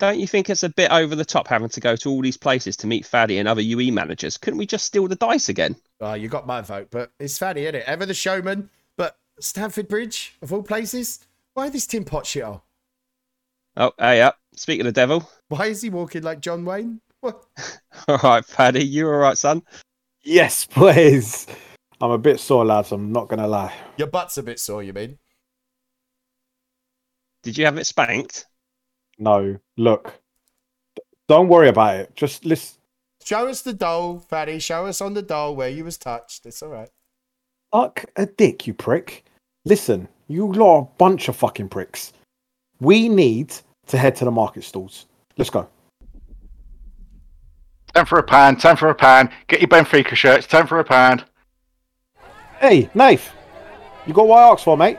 don't you think it's a bit over the top having to go to all these places to meet Faddy and other UE managers? Couldn't we just steal the dice again? Oh, you got my vote, but it's Faddy, isn't it? Ever the showman, but Stamford Bridge, of all places? Why this tin pot shit on? Oh, hey, up. Speaking of the devil. Why is he walking like John Wayne? What? All right, Paddy, you all right, son? Yes, please. I'm a bit sore, lads. I'm not gonna lie. Your butt's a bit sore, you mean? Did you have it spanked? No, look. Don't worry about it. Just listen. Show us the doll, Fatty. Show us on the doll where you was touched. It's all right. Fuck a dick, you prick. Listen, you lot are a bunch of fucking pricks. We need to head to the market stalls. Let's go. Ten for a pound, ten for a pound. Get your Benfica shirts, ten for a pound. Hey, Nath. You got what I asked for, mate?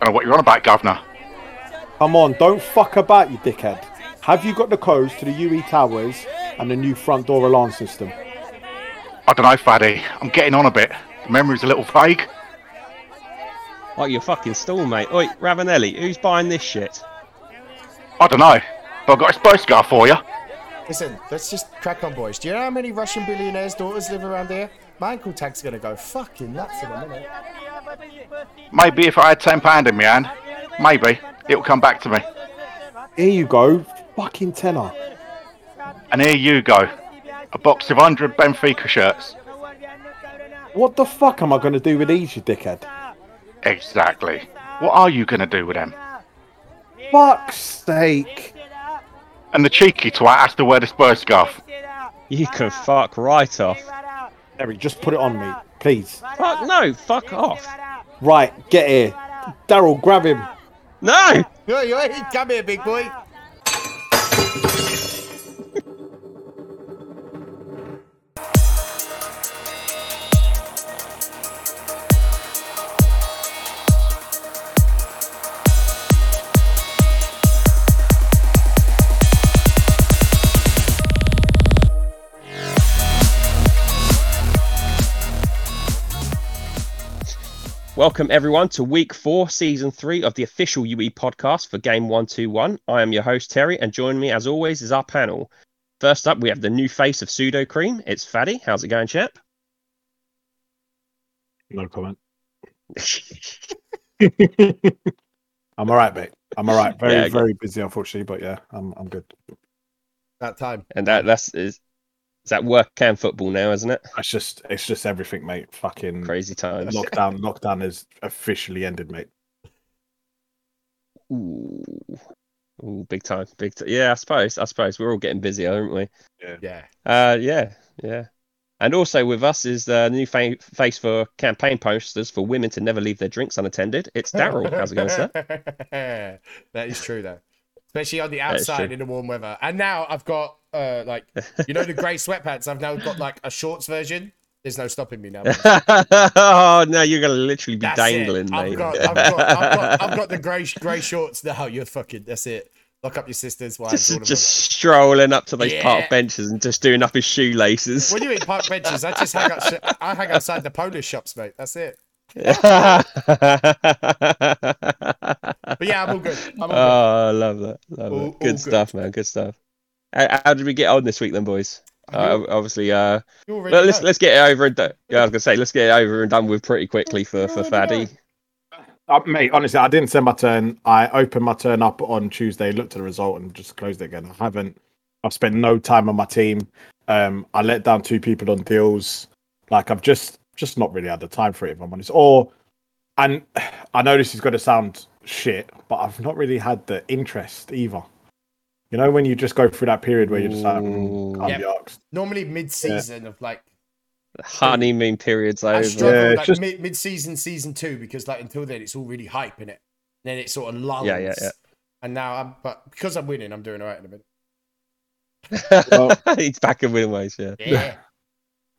I don't know what you're on about, governor. Come on, don't fuck about, you dickhead. Have you got the codes to the UE towers and the new front door alarm system? I don't know, Faddy. I'm getting on a bit. The memory's a little vague. Oh, you fucking stall, mate. Oi, Ravanelli, who's buying this shit? I don't know. But I've got a spice scar for you. Listen, let's just crack on, boys. Do you know how many Russian billionaires' daughters live around here? My ankle tag's gonna go fucking nuts in a minute. Maybe if I had ten pound in my hand, maybe it'll come back to me. Here you go. Fucking tenner. And here you go. A box of hundred Benfica shirts. What the fuck am I going to do with these, you dickhead? Exactly. What are you gonna do with them? Fuck's sake. And the cheeky twat has to wear the Spurs scarf. You can fuck right off. Eric, just put it on me, please. Fuck no, fuck off. Right, get here. Daryl, grab him. No! Yo, yo, come here, big boy. Welcome everyone to week four, season three of the official UE podcast for Game 121. I am your host Terry, and joining me as always is our panel. First up, we have the new face of Sudocrem. It's Faddy. How's it going, chap? No comment. I'm all right, mate. I'm all right. Very, Yeah, very busy, unfortunately, but yeah, I'm, I'm good. That time. And that that's is is that work and football now, isn't it? It's just, it's just everything, mate. Fucking Crazy times. lockdown. Lockdown is officially ended, mate. Ooh. Ooh, big time, big time. Yeah, I suppose. I suppose we're all getting busy, aren't we? Yeah. Uh, yeah, yeah. And also with us is the new fa- face for campaign posters for women to never leave their drinks unattended. It's Daryl. How's it going, sir? that is true, though. Especially on the outside in the warm weather. And now I've got, uh, like, you know, the grey sweatpants. I've now got like a shorts version. There's no stopping me now. oh no, you're gonna literally be That's dangling, it. I've mate. got, I've got, I've got, I've got the grey, grey shorts now. You're fucking. That's it. Lock up your sisters' wives. just just strolling up to those Yeah. park benches and just doing up his shoelaces. When you mean park benches? I just hang out. I hang outside the Polish shops, mate. That's it. But yeah, I'm all good. I'm all good. oh, I love that. Love All- it. all Good good. stuff, man. Good stuff. How, how did we get on this week, then, boys? Uh, obviously, uh, You let's know. let's get it over and done. Yeah, I was gonna say let's get it over and done with pretty quickly for for Faddy. Uh, mate, honestly, I didn't send my turn. I opened my turn up on Tuesday, looked at the result, and just closed it again. I haven't. I've spent no time on my team. Um, I let down two people on deals. Like I've just just not really had the time for it, if I'm honest. Or, and I know this is going to sound shit, but I've not really had the interest either. You know, when you just go through that period where you're just like, mm, can't Yeah. be asked. normally mid-season of like Honeymoon period's I over. struggle Yeah, like just- mid mid-season season two because like until then it's all really hype in it. Then it sort of lulls. Yeah, yeah, yeah. And now I'm but because I'm winning, I'm doing all right in a minute. Well- He's back in winning ways. Yeah. Yeah.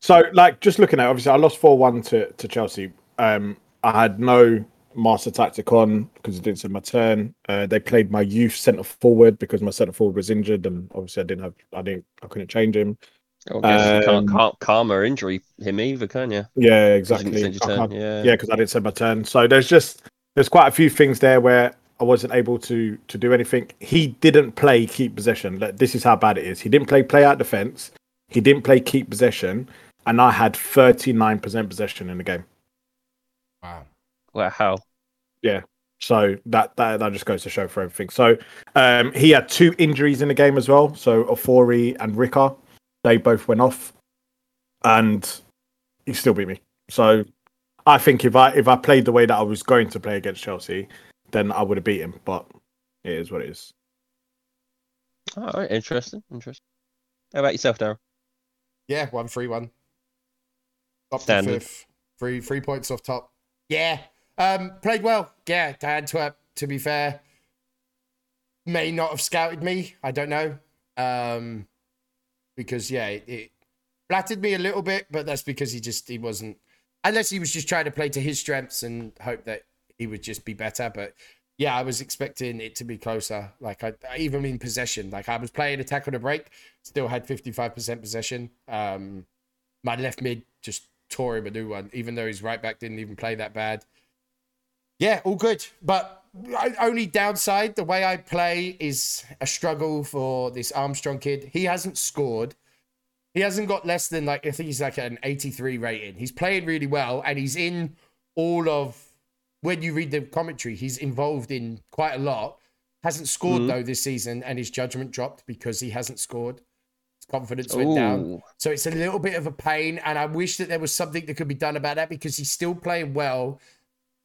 So, like, just looking at, it, obviously, I lost four one to to Chelsea. Um, I had no master tactic on because I didn't send my turn. Uh, they played my youth centre forward because my centre forward was injured, and obviously, I didn't have, I didn't, I couldn't change him. Guess you Um, can't, can't karma injury him either, can you? Yeah, you exactly. can't- Yeah. yeah, because I didn't send my turn. So there's just there's quite a few things there where I wasn't able to to do anything. He didn't play keep possession. Like, This is how bad it is. He didn't play play out defense. He didn't play keep possession, and I had 39% possession in the game. Wow. Wow. Yeah. So that that that just goes to show for everything. So um, he had two injuries in the game as well. So Ofori and Rika, they both went off, and he still beat me. So I think if I if I played the way that I was going to play against Chelsea, then I would have beat him. But it is what it is. All right. Interesting. Interesting. How about yourself, Darren? Yeah, one three one. Top to fifth. Three three points off top. Yeah. Um, played well. Yeah, to Antwerp, to be fair. May not have scouted me. I don't know. Um because yeah, it, it flattered me a little bit, but that's because he just he wasn't unless he was just trying to play to his strengths and hope that he would just be better. But yeah, I was expecting it to be closer. Like I even in possession. Like I was playing attack on a break, still had 55% possession. Um my left mid just tore him a new one, even though his right back didn't even play that bad. Yeah, all good. But only downside, the way I play is a struggle for this Armstrong kid. He hasn't scored. He hasn't got less than like I think he's like an 83 rating. He's playing really well and he's in all of when you read the commentary, he's involved in quite a lot. Hasn't scored Mhm. though this season, and his judgment dropped because he hasn't scored. Confidence went down. So it's a little bit of a pain, and I wish that there was something that could be done about that because he's still playing well,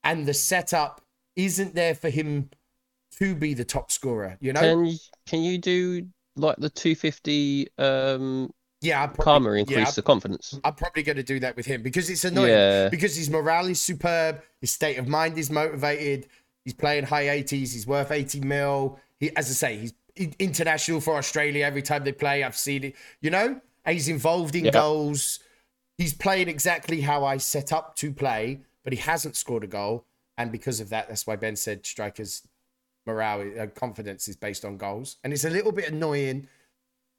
and the setup isn't there for him to be the top scorer. You know? Can you, can you do like the 250 um yeah, I'm probably, karma yeah, increase I'm- the confidence? I'm probably going to do that with him because it's annoying. Yeah. Because his morale is superb, his state of mind is motivated. He's playing high 80s. He's worth 80 mil. He, as I say, he's international for Australia every time they play. I've seen it, you know, and he's involved in Yeah. goals. He's playing exactly how I set up to play, but he hasn't scored a goal. And because of that, that's why Ben said strikers' morale, uh, confidence is based on goals. And it's a little bit annoying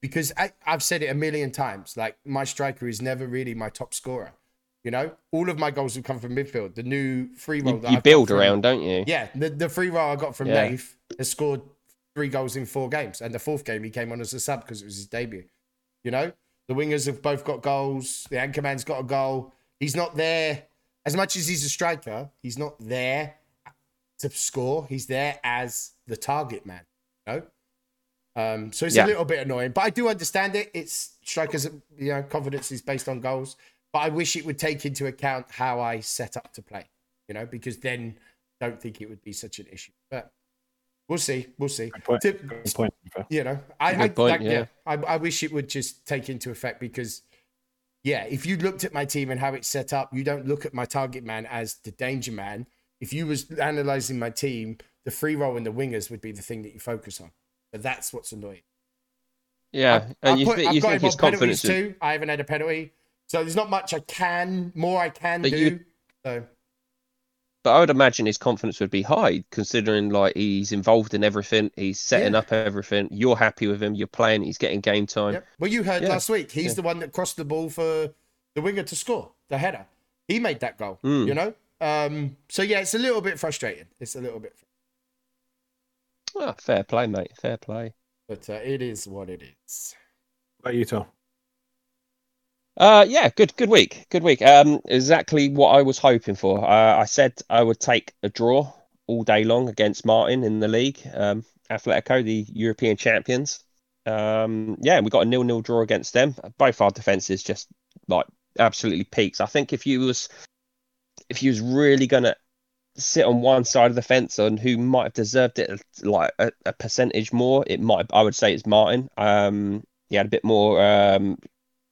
because I, I've said it a million times. Like my striker is never really my top scorer. You know, all of my goals have come from midfield. The new free role You, that you build from- around, don't you? Yeah, the, the free role I got from Yeah. Nath has scored three goals in four games, and the fourth game he came on as a sub because it was his debut. You know, the wingers have both got goals. The anchorman's got a goal. He's not there as much as he's a striker. He's not there to score. He's there as the target man. You know. Um, so it's Yeah. a little bit annoying, but I do understand it. It's strikers, you know, confidence is based on goals. But I wish it would take into account how I set up to play, you know, because then I don't think it would be such an issue. But we'll see. We'll see. Good point. Tip- Good point. You know, I, Good I point, like, yeah, yeah. I, I wish it would just take into effect because, yeah, if you looked at my team and how it's set up, you don't look at my target man as the danger man. If you was analyzing my team, the free role and the wingers would be the thing that you focus on. But that's what's annoying. Yeah, I and uh, you, put- thi- I've you got think him his on penalties confidence? is- too. I haven't had a penalty, so there's not much I can, more I can But do. you- So But I would imagine his confidence would be high, considering like he's involved in everything, he's setting Yeah. up everything. You're happy with him, you're playing, he's getting game time. Yep. Well, you heard Yeah. last week. He's Yeah. the one that crossed the ball for the winger to score the header. He made that goal. Mm. You know. Um. So yeah, it's a little bit frustrating. It's a little bit, Ah, fair play, mate. Fair play. but uh, it is what it is. What about you, Tom? Uh, yeah, good, good week, good week. Um, exactly what I was hoping for. Uh, I said I would take a draw all day long against Martin in the league. Um, Atletico, the European champions. Um, yeah, we got a nil-nil draw against them. Both our defenses just like absolutely peaks. I think if you was if you was really gonna sit on one side of the fence on who might have deserved it like a, a percentage more, it might I would say it's Martin. Um, he had a bit more um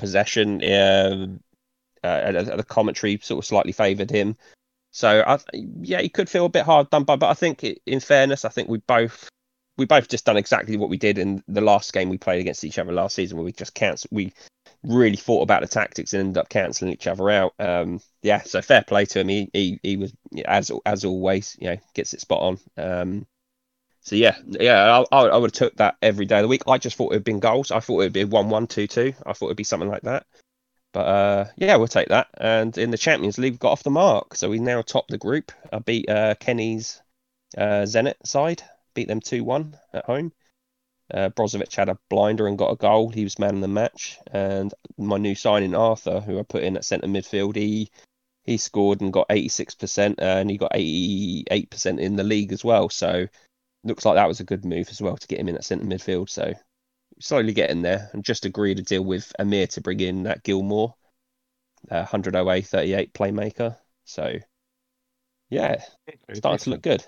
possession. Um, uh, uh, the commentary sort of slightly favoured him. So I, yeah, he could feel a bit hard done by, but I think in fairness, I think we both we both just done exactly what we did in the last game we played against each other last season, where we just cancel. We really thought about the tactics and ended up cancelling each other out. Um, yeah, so fair play to him. He he, he was as as always, you know, gets it spot on. Um, so yeah, yeah, I, I would have took that every day of the week. I just thought it would have been goals. I thought it would be one one two two. I thought it'd be something like that. But uh, yeah, we'll take that. And in the Champions League, we got off the mark, so we now top the group. I beat uh, Kenny's uh, Zenit side, beat them 2 1 at home. Uh, Brozovic had a blinder and got a goal. He was man of the match. And my new signing, Arthur, who I put in at centre midfield, he he scored and got 86%, uh, and he got 88% in the league as well. So looks like that was a good move as well to get him in at centre midfield. So slowly getting there, and just agreed to deal with Amir to bring in that Gilmore, uh, 100 OA 38 playmaker. So yeah, starting to look good.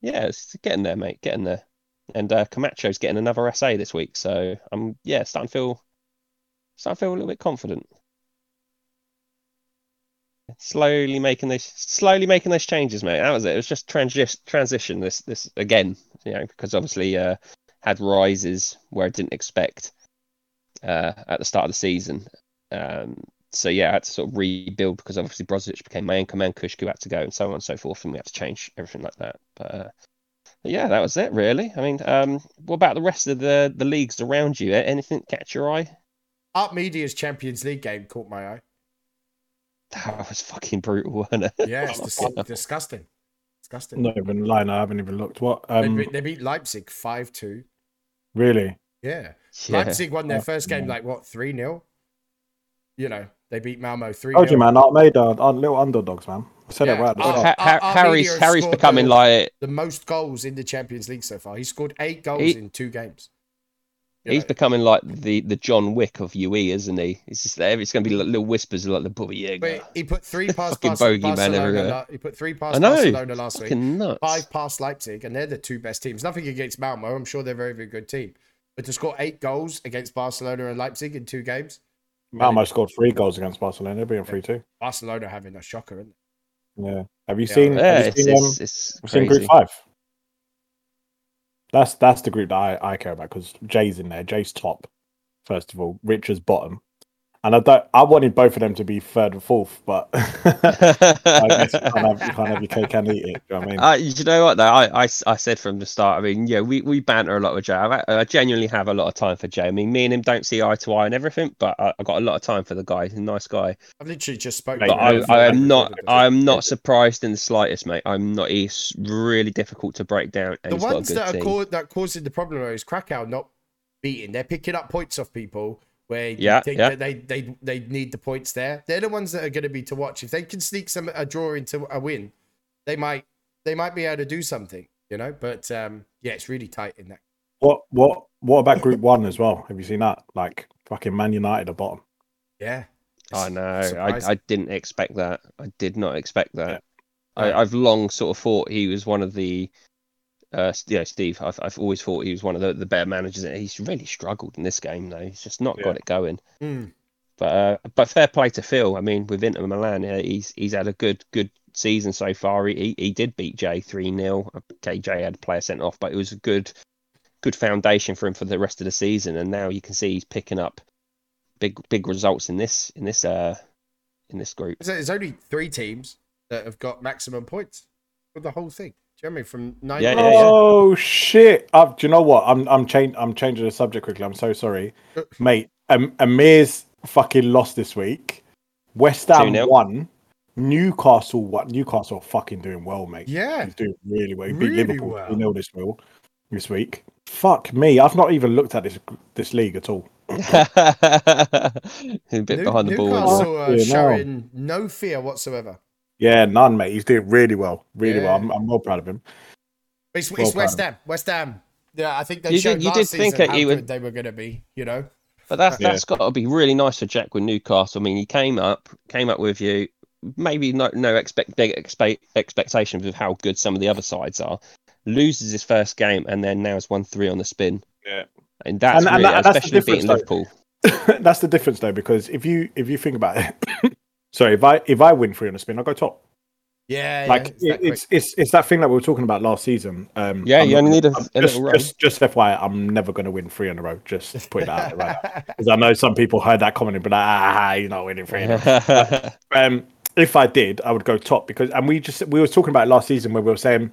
Yeah, it's getting there, mate. Getting there. And uh, Camacho's getting another SA this week, so I'm yeah starting to feel starting to feel a little bit confident. Slowly making those slowly making those changes, mate. That was it. It was just transi- transition this this again, you know, because obviously uh, had rises where I didn't expect uh, at the start of the season. Um, so yeah, I had to sort of rebuild because obviously Brozovic became my anchor man, Kushku had to go, and so on and so forth, and we had to change everything like that. But, uh, but yeah, that was it really. I mean, um, what about the rest of the the leagues around you? Anything catch your eye? Artmedia's Champions League game caught my eye. That was fucking brutal, wasn't it? Yeah, it's dis- disgusting. Disgusting. Not even lying. I haven't even looked. What? they, Um, beat, they beat Leipzig 5 2. really? Yeah. Yeah. Leipzig won their first game like what, 3 0? You know, they beat Malmo 3 Told you, 0. man. Art made uh, are little underdogs, man. I said it right. at the Our- our Harry's Harry's becoming the- like The most goals in the Champions League so far. He scored eight goals He- in two games. You he's know, becoming like the the John Wick of UE, isn't he? It's just there. It's going to be like little whispers like the Baba Yaga. but he put three past Fucking Bar- bogeyman Barcelona. everywhere. la- he put three past. Barcelona last week. Nuts. Five past Leipzig, and they're the two best teams. Nothing against Malmo. I'm sure they're a very, very good team. But to score eight goals against Barcelona and Leipzig in two games, Malmo scored three goals against Barcelona, being three two. Barcelona having a shocker, isn't it? Yeah. Have you Yeah. seen? Yeah, have it's, you seen, um, it's, it's seen crazy. Group Five? That's that's the group that I, I care about because Jay's in there. Jay's top, first of all. Richard's bottom, and I don't. I wanted both of them to be third and fourth, but I guess you can't, have, you can't have your cake and eat it. Do you know what I mean? Uh, you know what though? I said from the start. I mean, yeah, we, we banter a lot with Jay. I, I genuinely have a lot of time for Jay. I mean, me and him don't see eye to eye and everything, but I, I got a lot of time for the guy. He's a nice guy. I've literally just spoken. But I, him yeah, before I am not. I'm not surprised in the slightest, mate. I'm not. He's really difficult to break down, and the he's got a ones good that are team. cau- that causing the problem though is Krakow not beating. They're picking up points off people where Yeah, think yeah. that they, they they need the points there. They're the ones that are going to be to watch. If they can sneak some a draw into a win, they might they might be able to do something, you know. But um, yeah, it's really tight in that. What what what about Group One as well? Have you seen that? Like fucking Man United at bottom. Yeah, I know. I, surprising. I didn't expect that. I did not expect that. Yeah. I, Yeah. I've long sort of thought he was one of the, uh, yeah, Steve. I've, I've always thought he was one of the, the better managers. He's really struggled in this game though. He's just not got it going. Mm. But uh, but fair play to Phil. I mean, with Inter Milan, yeah, he's he's had a good good season so far. He he, he did beat Jay three 0 Okay, Jay had a player sent off, but it was a good good foundation for him for the rest of the season. And now you can see he's picking up big big results in this in this uh in this group. There's only three teams that have got maximum points for the whole thing. Do you know what I mean? From nine. Yeah, yeah, yeah. Oh shit! i do you know what? I'm I'm changing I'm changing the subject quickly. I'm so sorry, mate. Um, Amir's fucking lost this week. West Ham 2-0. won. Newcastle what? Newcastle are fucking doing well, mate. Yeah. He's doing really well. He beat Really Liverpool well. 3 0 this week. This week. Fuck me. I've not even looked at this this league at all. a bit New- behind the ball. isn't Newcastle are Yeah, no. showing no fear whatsoever. Yeah, none, mate. He's doing really well. Really well. I'm, I'm well proud of him. It's, Well it's West. Ham. West Ham. Yeah, I think they You showed did- you last did season think that how he good would- they were going to be. You know, But that's Yeah. that's got to be really nice for Jack with Newcastle. I mean, he came up, came up with you. Maybe no no expect big expect expectations of how good some of the other sides are. Loses his first game and then now has won three on the spin. Yeah. and that's And- and really, that- that's especially beating difference, Liverpool. That's the difference, though, because if you if you think about it, sorry, if I if I win three on a spin, I go top. yeah, like yeah, it, it's it's it's that thing that we were talking about last season. Um, Yeah, I'm you only need a, a just, little run. just just FYI, I'm never going to win three in a row. Just put it out there, right? Because I know some people heard that comment and be like, ah, you're not winning three. In a row. um, if I did, I would go top because, and we just we were talking about it last season where we were saying,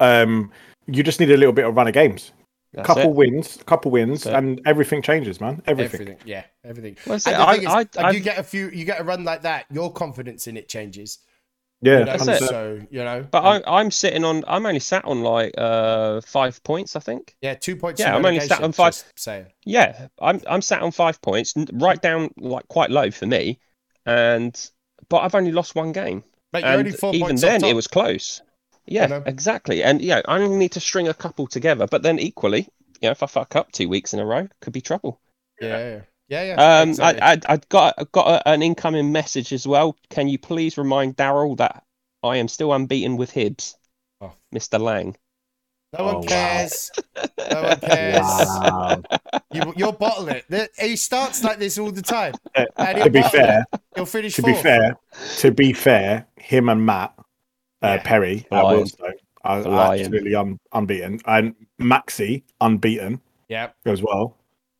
um, you just need a little bit of run of games, That's couple it. wins, couple wins, That's and everything changes, man. Everything. everything. Yeah, everything. Well, And it. I- thing is, I- I've- you get a few, you get a run like that, your confidence in it changes. Yeah, You know, That's it. so you know, But and- I, I'm sitting on. I'm only sat on like uh five points, I think. yeah, two points. yeah, I'm only sat on five- just Saying. Yeah, I'm I'm sat on five points, n- right down like quite low for me, and but I've only lost one game, Mate, you're and only four even points then it was close. Yeah, know? exactly, and yeah, I only need to string a couple together, but then equally, you know, if I fuck up two weeks in a row, could be trouble. Yeah, yeah, yeah. yeah Um, exactly. I, I I got I got a, an incoming message as well. Can you please remind Daryl that I am still unbeaten with Hibs, Oh. Mr. Lang. no one Oh, wow. cares. No one cares. Wow. You, you'll bottle it. He starts like this all the time. Uh, to be fair, it. He'll finish to be fair, to be fair, him and Matt uh, Yeah. Perry at Lion. Wilstone are Lion. absolutely un- unbeaten, and Maxi unbeaten Yeah. as well.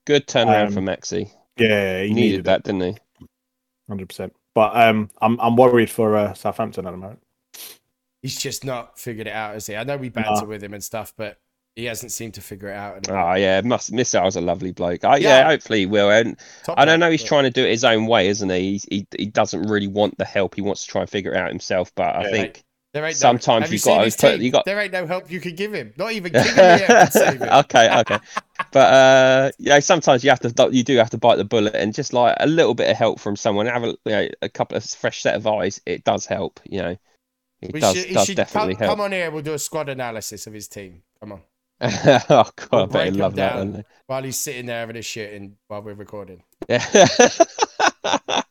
Good turnaround Um, for Maxi. Yeah, he He needed that, didn't he? hundred percent. But um, I'm I'm worried for uh, Southampton at the moment. He's just not figured it out, is he? I know we banter with him and stuff, but he hasn't seemed to figure it out. anymore. Oh yeah, must Missile's a lovely bloke. I, yeah. Yeah. hopefully he will. And Top I don't know. He's but- trying to do it his own way, isn't he? He's, he he doesn't really want the help. He wants to try and figure it out himself. But I Yeah. think There ain't sometimes no, you've got to put- you got- There ain't no help you can give him. Not even King of the Air save him. okay, okay. But uh, yeah, sometimes you have to you do have to bite the bullet, and just like a little bit of help from someone, have a you know, a couple of fresh set of eyes, it does help. You know, it We does should, does should definitely come, help. come on here. We'll do a squad analysis of his team. Come on. oh god, We'll I bet he'd love that. While he's sitting there having a shit and while we're recording. Yeah.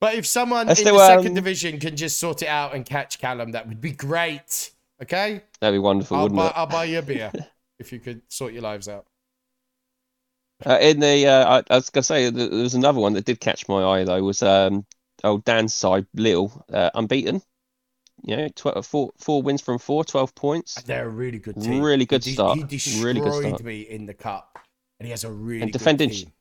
But if someone in still, the second um, division can just sort it out and catch Callum, that would be great. Okay? That'd be wonderful, I'll wouldn't buy, it? I'll buy you a beer if you could sort your lives out. Uh, in the, uh, I, I was gonna say there was another one that did catch my eye though. Was um, old Dan's side, Lille, uh, unbeaten. You know, tw- four four wins from four, 12 points. They're a really good team. Really good He, start. He destroyed Really good start. me in the cup, and he has a really And good defending- team.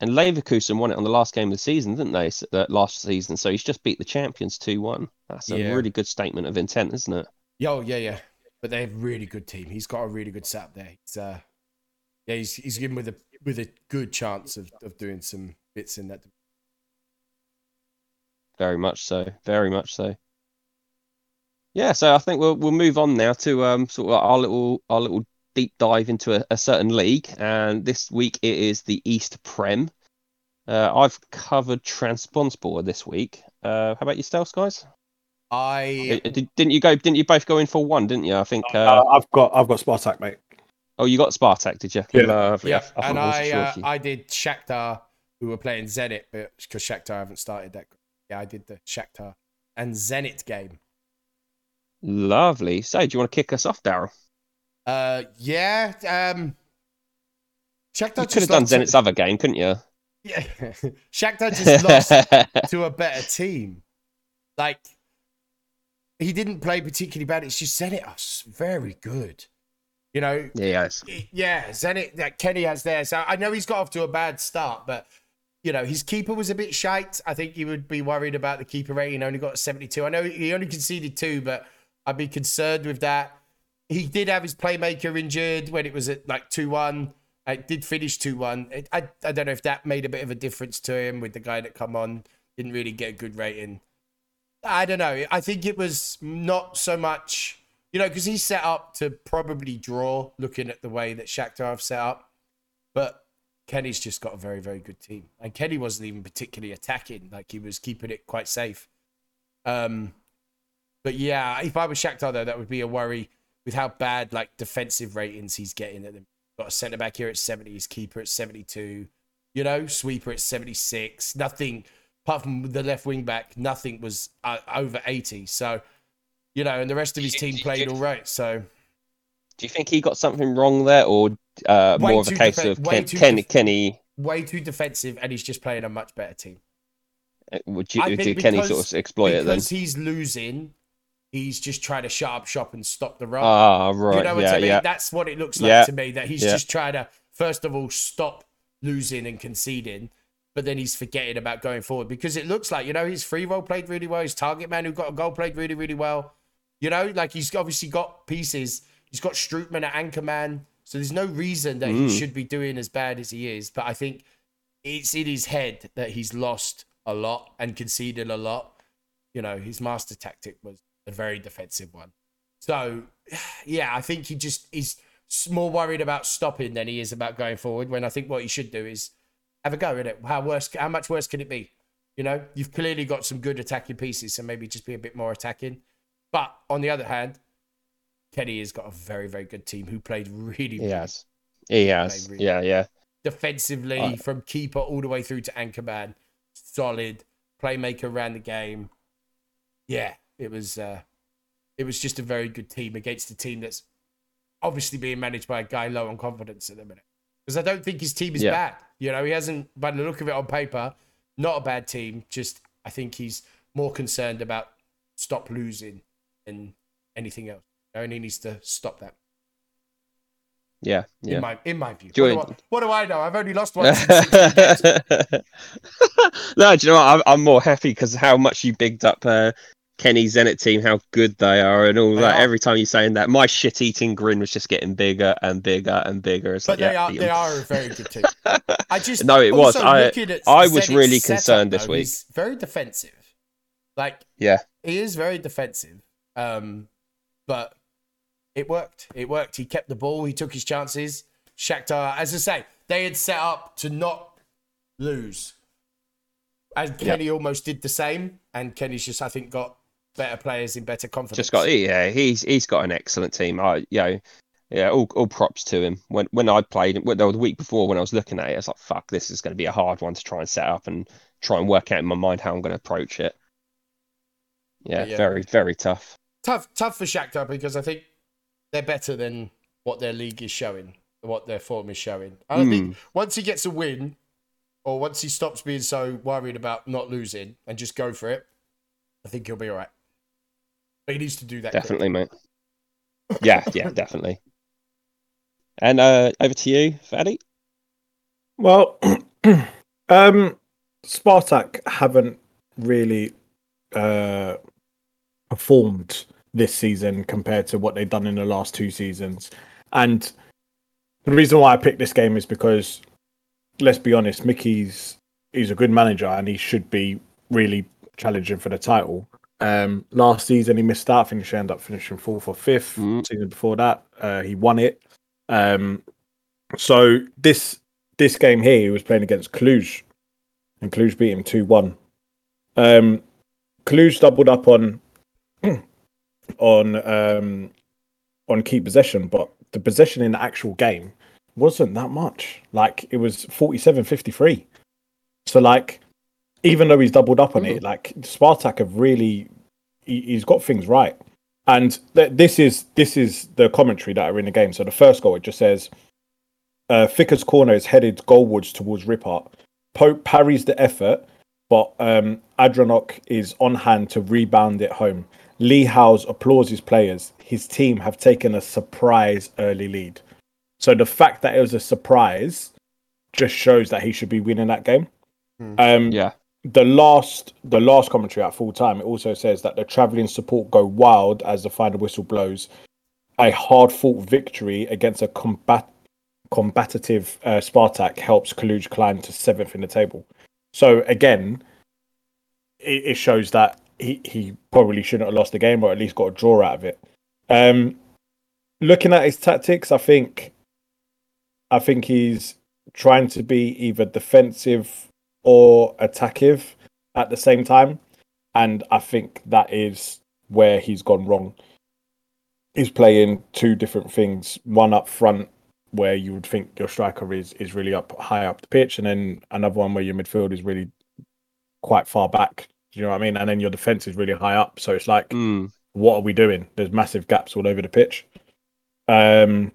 And Leverkusen won it on the last game of the season, didn't they? last season, so he's just beat the champions two one. That's a Yeah. really good statement of intent, isn't it? Yo, yeah, yeah. But they have a really good team. He's got a really good setup there. He's uh, yeah, he's he's given with a with a good chance of, of doing some bits in that. Very much so. Very much so. Yeah, so I think we'll we'll move on now to um sort of our little our little deep dive into a, a certain league, and this week it is the East Prem. Uh, I've covered Trabzonspor this week. Uh, how about yourselves, guys? I Did, didn't you go? Didn't you both go in for one? Didn't you? I think. Uh, Uh, I've got I've got Spartak, mate. oh, you got Spartak, did you? Yeah. Lovely. yeah, thought and I was a I uh. I did Shakhtar, who were playing Zenit, but because Shakhtar haven't started that. Yeah, I did the Shakhtar and Zenit game. Lovely. So, do you want to kick us off, Daryl? Uh, yeah. Um, Shakhtar You could have done lost to- Zenit's other game, couldn't you? Yeah, Shakhtar just lost to a better team. Like he didn't play particularly bad. It's just Zenit are very good. You know, yes. yeah, Zenit that Kenny has there. So I know he's got off to a bad start, but you know his keeper was a bit shite. I think you would be worried about the keeper rating. Only got seventy two. I know he only conceded two, but I'd be concerned with that. He did have his playmaker injured when it was at like two one. It did finish two one. I I don't know if that made a bit of a difference to him with the guy that come on didn't really get a good rating. I don't know. I think it was not so much, you know, because he's set up to probably draw, looking at the way that Shakhtar have set up. But Kenny's just got a very, very good team, and Kenny wasn't even particularly attacking; like he was keeping it quite safe. Um, but yeah, if I was Shakhtar though, that would be a worry with how bad like defensive ratings he's getting at them. Got a centre back here at seventy, his keeper at seventy-two. You know, sweeper at seventy-six. Nothing apart from the left wing back, nothing was uh, over 80. So, you know, and the rest of his team played all right. So, Do you think he got something wrong there, or uh, more of a case defen- of Ken, Kenny? def- Kenny way too defensive, and he's just playing a much better team. uh, would you did Kenny sort of exploit it then? because he's losing, he's just trying to shut up shop and stop the run. Ah, right. you know what yeah, I mean? yeah. That's what it looks like Yeah. to me. That he's just trying to, first of all, stop losing and conceding, but then he's forgetting about going forward because it looks like, you know, his free role played really well. His target man who got a goal played really, really well. You know, like he's obviously got pieces. He's got Strootman at anchor man. So there's no reason that he Mm. should be doing as bad as he is. But I think it's in his head that he's lost a lot and conceded a lot. You know, his master tactic was a very defensive one. So, yeah, I think he just is more worried about stopping than he is about going forward. When I think what he should do is have a go at it. How worse? How much worse can it be? You know, you've clearly got some good attacking pieces, so maybe just be a bit more attacking. But on the other hand, Kenny has got a very, very good team who played really. Has. He has. Really yeah, yeah. Defensively, uh, from keeper all the way through to anchor man, solid playmaker around the game. Yeah, it was. uh It was just a very good team against a team that's obviously being managed by a guy low on confidence at the minute. Because I don't think his team is yeah. bad. You know, he hasn't, by the look of it on paper, not a bad team. Just I think he's more concerned about stop losing than anything else. and He needs to stop that. Yeah, yeah. In my in my view, what do, I, what do, I, know? I've only lost one. no, do you know what? I'm, I'm more happy because how much you bigged up uh, Kenny Zenit team, how good they are, and all they that. Are. Every time you're saying that, my shit-eating grin was just getting bigger and bigger and bigger. It's but like, they yeah, are they are a very good team. I just no, it was. I I was really concerned this week. He's very defensive. Like yeah, he is very defensive. Um, but it worked. It worked. He kept the ball. He took his chances. Shakhtar, as I say, they had set up to not lose. And Kenny yep. almost did the same. And Kenny's just, I think, got better players in better confidence. Just got yeah, he's he's got an excellent team. I you know, yeah, all, all props to him. When when I played when, the week before when I was looking at it, I was like, fuck, this is going to be a hard one to try and set up and try and work out in my mind how I'm going to approach it. Yeah, yeah, very very tough. Tough tough for Shakhtar because I think they're better than what their league is showing, what their form is showing. I mm. think once he gets a win, or once he stops being so worried about not losing and just go for it, I think he'll be all right. But he needs to do that. Definitely, quick. mate. Yeah, yeah, definitely. And uh, over to you, Faddy. Well, um, Spartak haven't really uh, performed this season compared to what they've done in the last two seasons. And the reason why I picked this game is because, let's be honest, Mickey's he's a good manager and he should be really challenging for the title. Um, last season he missed out. I think he ended up finishing fourth or fifth. Mm. Season before that, uh, he won it. Um, so this this game here, he was playing against Cluj, and Cluj beat him two one. Um, Cluj doubled up on on um, on key possession, but the possession in the actual game wasn't that much. Like it was 47-53. So like even though he's doubled up on mm. it, like Spartak have really he, has got things right. And th- this is this is the commentary that are in the game. So the first goal it just says uh, Ficker's corner is headed goalwards towards Rippart. Pope parries the effort, but um, Adranok is on hand to rebound it home. Lee Howes applauds his players. His team have taken a surprise early lead. So the fact that it was a surprise just shows that he should be winning that game. Mm. Um, yeah. The last, the last commentary at full time, it also says that the travelling support go wild as the final whistle blows. A hard fought victory against a combat, combative uh, Spartak helps Cluj climb to seventh in the table. So again, it, it shows that he, he probably shouldn't have lost the game or at least got a draw out of it. Um, looking at his tactics, I think I think he's trying to be either defensive or attackive at the same time. And I think that is where he's gone wrong. He's playing two different things. One up front where you would think your striker is is really up high up the pitch, and then another one where your midfield is really quite far back do you know what I mean? And then your defense is really high up. So it's like, mm. what are we doing? There's massive gaps all over the pitch. Um,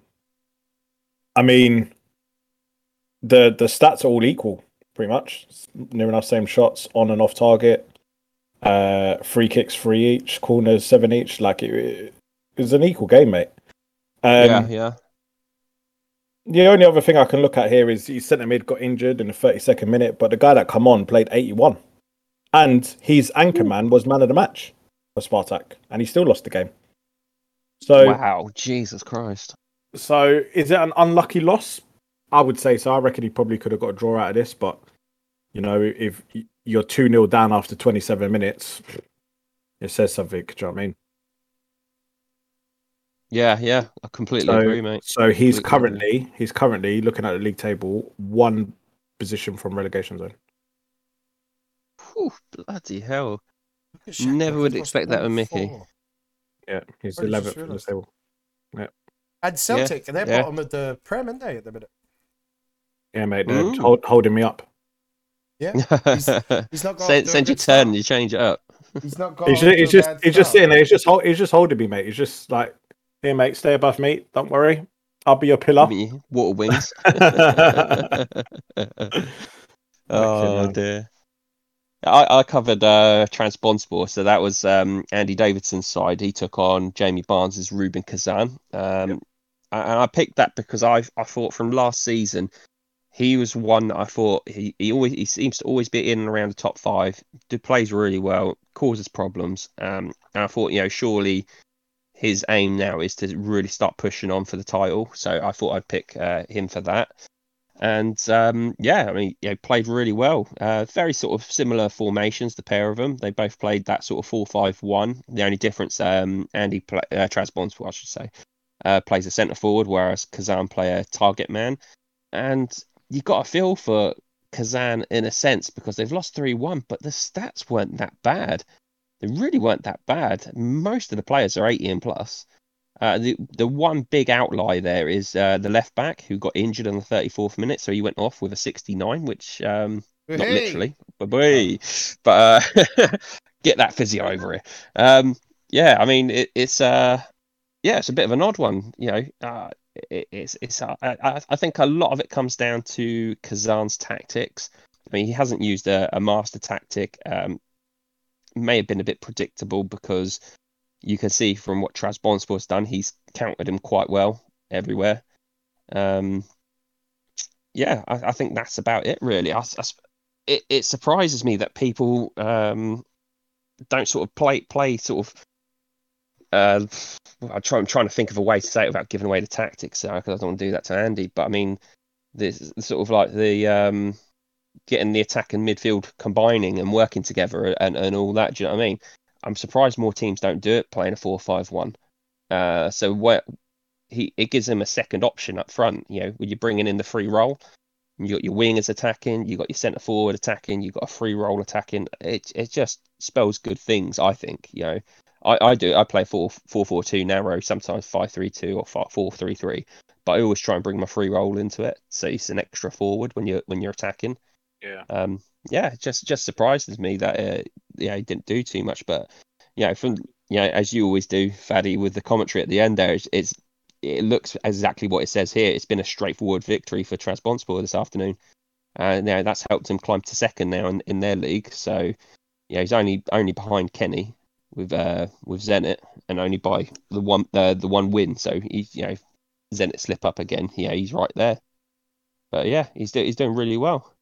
I mean, the the stats are all equal, pretty much. Near enough same shots on and off target. Uh, free kicks, three each. Corners, seven each. Like it, it was an equal game, mate. Um, yeah, yeah. The only other thing I can look at here is his centre mid got injured in the 32nd minute, but the guy that come on played 81 and his anchor man was man of the match for Spartak, and he still lost the game. So wow, Jesus Christ! So is it an unlucky loss? I would say so. I reckon he probably could have got a draw out of this, but you know, if you're two 0 down after 27 minutes, it says something. Do you know what I mean? Yeah, yeah, I completely So, agree, mate. so he's Completely currently he's currently looking at the league table one position from relegation zone. Whew, bloody hell. Look at Shackleton, Never would expect that all with Mickey. Yeah, he's you just eleventh in the realised. table. And Celtic, and they're yeah. bottom of the Prem, aren't they, at the minute? Yeah, mate, they're Mm. hold, holding me up. Yeah. He's, he's not got send to a send your turn start. you change it up. He's not got He's just, he's just, bad he's just sitting there. He's just, hold, he's just holding me, mate. He's just like, here, mate, stay above me. Don't worry, I'll be your pillar. Giving you water wings. oh dear. I, I covered uh, Trabzonspor, so that was um, Andy Davidson's side. He took on Jamie Barnes' Rubin Kazan. Um, Yep. And I picked that because I I thought from last season he was one that I thought he, he always he seems to always be in and around the top five. Do plays really well, causes problems. Um, and I thought you know surely his aim now is to really start pushing on for the title. So I thought I'd pick uh, him for that. And um, yeah, I mean, you know, played really well. Uh, very sort of similar formations, the pair of them. They both played that sort of four-five-one. The only difference, um, Andy play, uh, Trasbons, I should say, uh, plays a centre forward, whereas Kazan play a target man. And you got a feel for Kazan in a sense because they've lost three-one, but the stats weren't that bad. They really weren't that bad. Most of the players are 80 and plus. Uh, the the one big outlier there is uh, the left back who got injured in the 34th minute, so he went off with a 69, which um, not literally, but but uh, get that physio over it. Um, yeah, I mean it, it's uh, yeah, it's a bit of an odd one, you know. It, it's it's uh, I, I think a lot of it comes down to Kazan's tactics. I mean, he hasn't used a, a master tactic. Um, may have been a bit predictable because you can see from what Trabzonspor's done, he's countered him quite well everywhere. Um, yeah, I, I think that's about it, really. I, I- it, it surprises me that people um, don't sort of play play sort of. Uh, I'm, try, I'm trying to think of a way to say it without giving away the tactics, because I don't want to do that to Andy. But I mean, this sort of like the um, getting the attack and midfield combining and working together and, and all that. Do you know what I mean? I'm surprised more teams don't do it playing a four-five-one. Uh, so what he it gives him a second option up front. You know, when you're bringing in the free role, you got your wingers attacking, you got your centre forward attacking, you got a free role attacking. It it just spells good things. I think. You know, I, I do. I play four four four two narrow, sometimes five three two or five, four three three. But I always try and bring my free role into it, so it's an extra forward when you're when you're attacking Yeah. um, yeah, just just surprises me that uh, yeah he didn't do too much. But you know, from you know, as you always do, Faddy, with the commentary at the end there, it's, it's it looks exactly what it says here. It's been a straightforward victory for Trabzonspor this afternoon, and now that's helped him climb to second now in, in their league. So yeah, he's only only behind Kenny with uh with Zenit, and only by the one uh, the one win. So he's you know Zenit slip up again. Yeah, he's right there. But yeah, he's do, he's doing really well.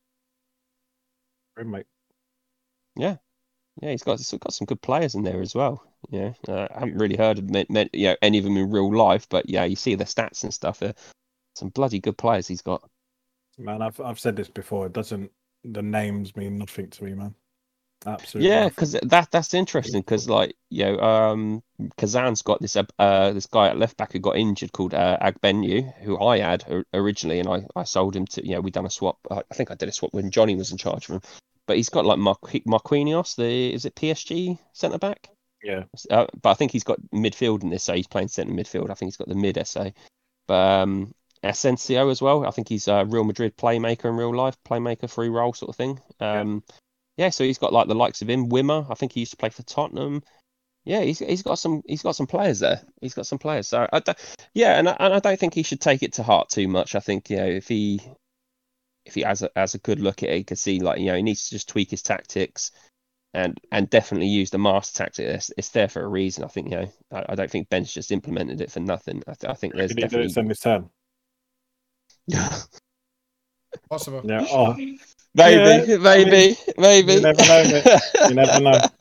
Great, mate. Yeah, he's got he's got some good players in there as well. Yeah, uh, I haven't really heard of me, me, you know, any of them in real life, but yeah, you see the stats and stuff. Uh, some bloody good players he's got. Man, I've I've said this before. It doesn't the names mean nothing to me, man. Absolutely. Yeah, because that that's interesting. Because like you know, um, Kazan's got this uh, uh this guy at left back who got injured called uh, Agbenyenu, who I had originally, and I, I sold him to you know we done a swap. I think I did a swap when Johnny was in charge of him. But he's got like Marqu- Marquinhos, the is it PSG centre back? Yeah. Uh, but I think he's got midfield in this, so he's playing centre midfield. I think he's got the mid SA. But um, Asensio as well. I think he's a Real Madrid playmaker in real life, playmaker free role sort of thing. Um, yeah. So he's got like the likes of him. Wimmer, I think he used to play for Tottenham. Yeah, he's he's got some he's got some players there. He's got some players. So I don't, yeah, and I, and I don't think he should take it to heart too much. I think you know if he if he has a has a good look at it, he can see like you know he needs to just tweak his tactics and and definitely use the master tactic. It's, it's there for a reason. I think you know. I, I don't think Ben's just implemented it for nothing. I, th- I think there's Did he do it definitely in his turn? Possible. Yeah. Oh, maybe, Yeah, maybe, maybe. you never know, mate. You never know.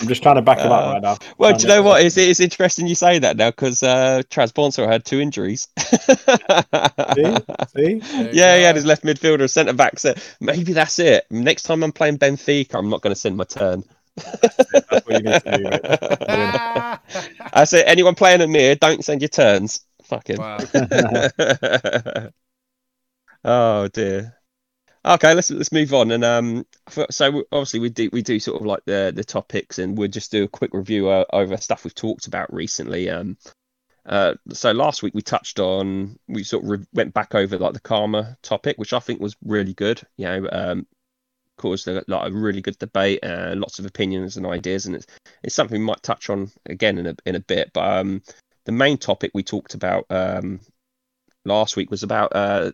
I'm just trying to back him up Uh, right now. Well, do you to- know what? It's, it's interesting you say that now because uh, Trabzonspor had two injuries. See? See? There Yeah, he had his left midfielder and centre back. So maybe that's it. Next time I'm playing Benfica, I'm not going to send my turn. That's what you need to do, mate. I say, anyone playing a mirror, don't send your turns. Fucking. wow. oh dear. Okay, let's let's move on. And um, for- so obviously we do we do sort of like the the topics, and we'll just do a quick review uh, over stuff we've talked about recently. Um, uh, so last week we touched on we sort of re- went back over like the karma topic, which I think was really good. You know, um, caused a, like a really good debate, uh, lots of opinions and ideas, and it's it's something we might touch on again in a in a bit. But um, the main topic we talked about um last week was about uh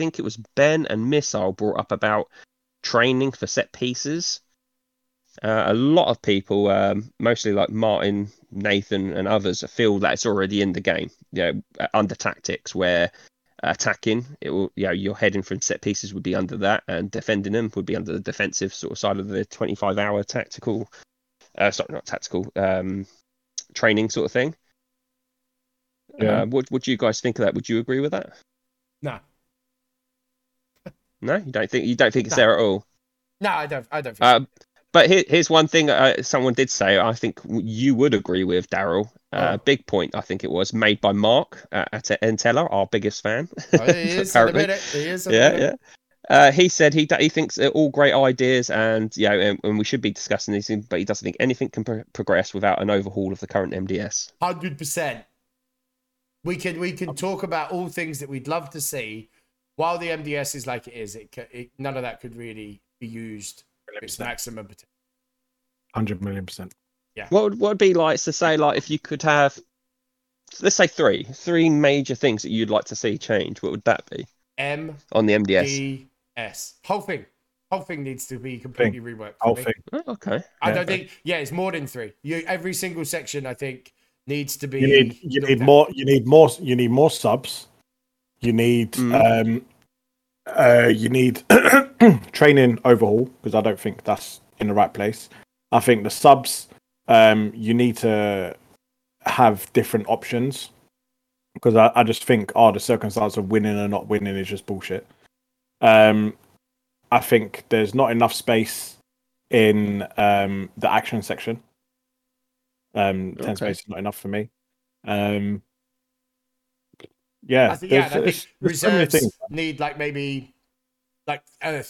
think it was Ben and Missile brought up about training for set pieces. Uh, a lot of people, um, mostly like Martin, Nathan, and others, feel that it's already in the game. You know, uh, under tactics where attacking, it will, you know, your heading from set pieces would be under that, and defending them would be under the defensive sort of side of the 25-hour tactical, uh, sorry, not tactical, um, training sort of thing. Yeah. Uh, what what do you guys think of that? Would you agree with that? No, No, you don't think you don't think it's No. there at all. no, I don't. I don't. Think Uh, but here, here's one thing uh, someone did say. I think you would agree with Daryl. Uh, Oh. Big point, I think it was made by Mark uh, at Entella, our biggest fan. Oh, he is apparently. He is. yeah, minute. yeah. Uh, he said he he thinks they're all great ideas, and you know, and, and we should be discussing these, things, but he doesn't think anything can pro- progress without an overhaul of the current MDS. Hundred percent. We can we can talk about all things that we'd love to see. While the MDS is like it is, it, ca- it none of that could really be used to its maximum potential. Hundred million percent. Yeah. What would what would be like to say like if you could have, let's say three three major things that you'd like to see change? What would that be M on the MDS? D S whole thing, whole thing needs to be completely reworked. Whole me. thing. Oh, okay. I Yeah. don't think. Yeah, it's more than three. You every single section I think needs to be. You need you need more you need more you need more subs. You need Mm. um uh you need training overhaul because I don't think that's in the right place. I think the subs um you need to have different options because I, I just think oh the circumstance of winning or not winning is just bullshit. Um I think there's not enough space in um the action section. Um, ten space is not enough for me. Um, yeah, I think, yeah, there's- and I there's- think there's so reserves things. need like maybe like uh,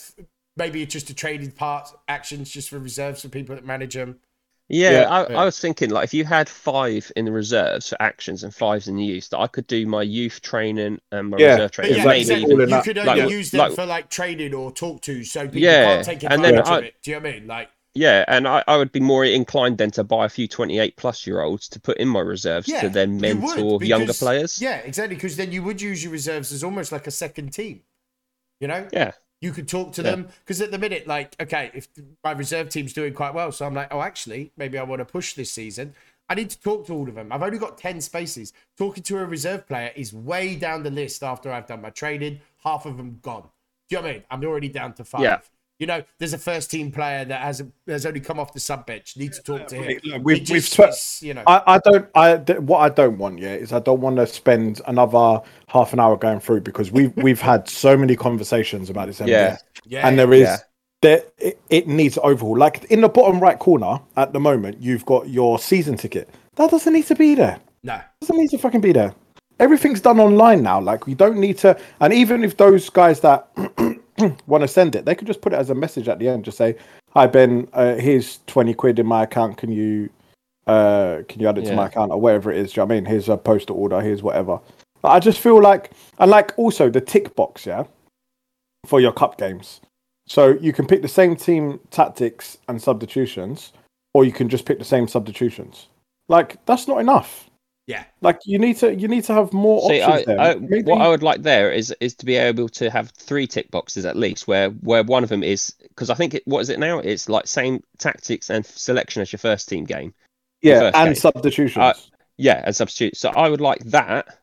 maybe just a traded part actions just for reserves for people that manage them. Yeah, Yeah, I, yeah. I was thinking like if you had five in the reserves for actions and fives in the youth, that I could do my youth training and my Yeah, reserve training. yeah, maybe exactly. All in You could only Like- use them like- for like training or talk to, so people Yeah, can't take and advantage then of I- it. Do you know what I mean? Like, Yeah, and I, I would be more inclined then to buy a few 28 plus year olds to put in my reserves yeah, to then you would, mentor younger players. Yeah, exactly. Because then you would use your reserves as almost like a second team. You know? Yeah. You could talk to Yeah. them because at the minute, like, okay, if my reserve team's doing quite well, so I'm like, oh, actually, maybe I want to push this season. I need to talk to all of them. I've only got 10 spaces. Talking to a reserve player is way down the list after I've done my training. Half of them gone. Do you know what I mean? I'm already down to five. Yeah. You know, there's a first team player that has has only come off the sub bench. Need to talk to him. Look, we've- It we've just you know. I, I don't I th- what I don't want yet is I don't want to spend another half an hour going through because we've we've had so many conversations about this Yeah. yeah, and there is Yeah. there it, it needs overhaul. Like in the bottom right corner at the moment, you've got your season ticket. That doesn't need to be there. no. doesn't need to fucking be there. Everything's done online now. Like we don't need to. And even if those guys that want to send it, they could just put it as a message at the end. Just say, "Hi Ben, uh, here's twenty quid in my account. Can you, uh, can you add it to my account or whatever it is? Do you know what I mean? Here's a postal order. Here's whatever." But I just feel like, and like also the tick box, yeah, for your cup games. So you can pick the same team tactics and substitutions, or you can just pick the same substitutions. Like that's not enough. Yeah. Like you need to you need to have more See, I, there. I, Maybe- what I would like there is is to be able to have three tick boxes at least, where where one of them is because I think it, what is it now? It's like same tactics and selection as your first team game. yeah, and game. substitutions. Uh, Yeah, and substitute. So I would like that,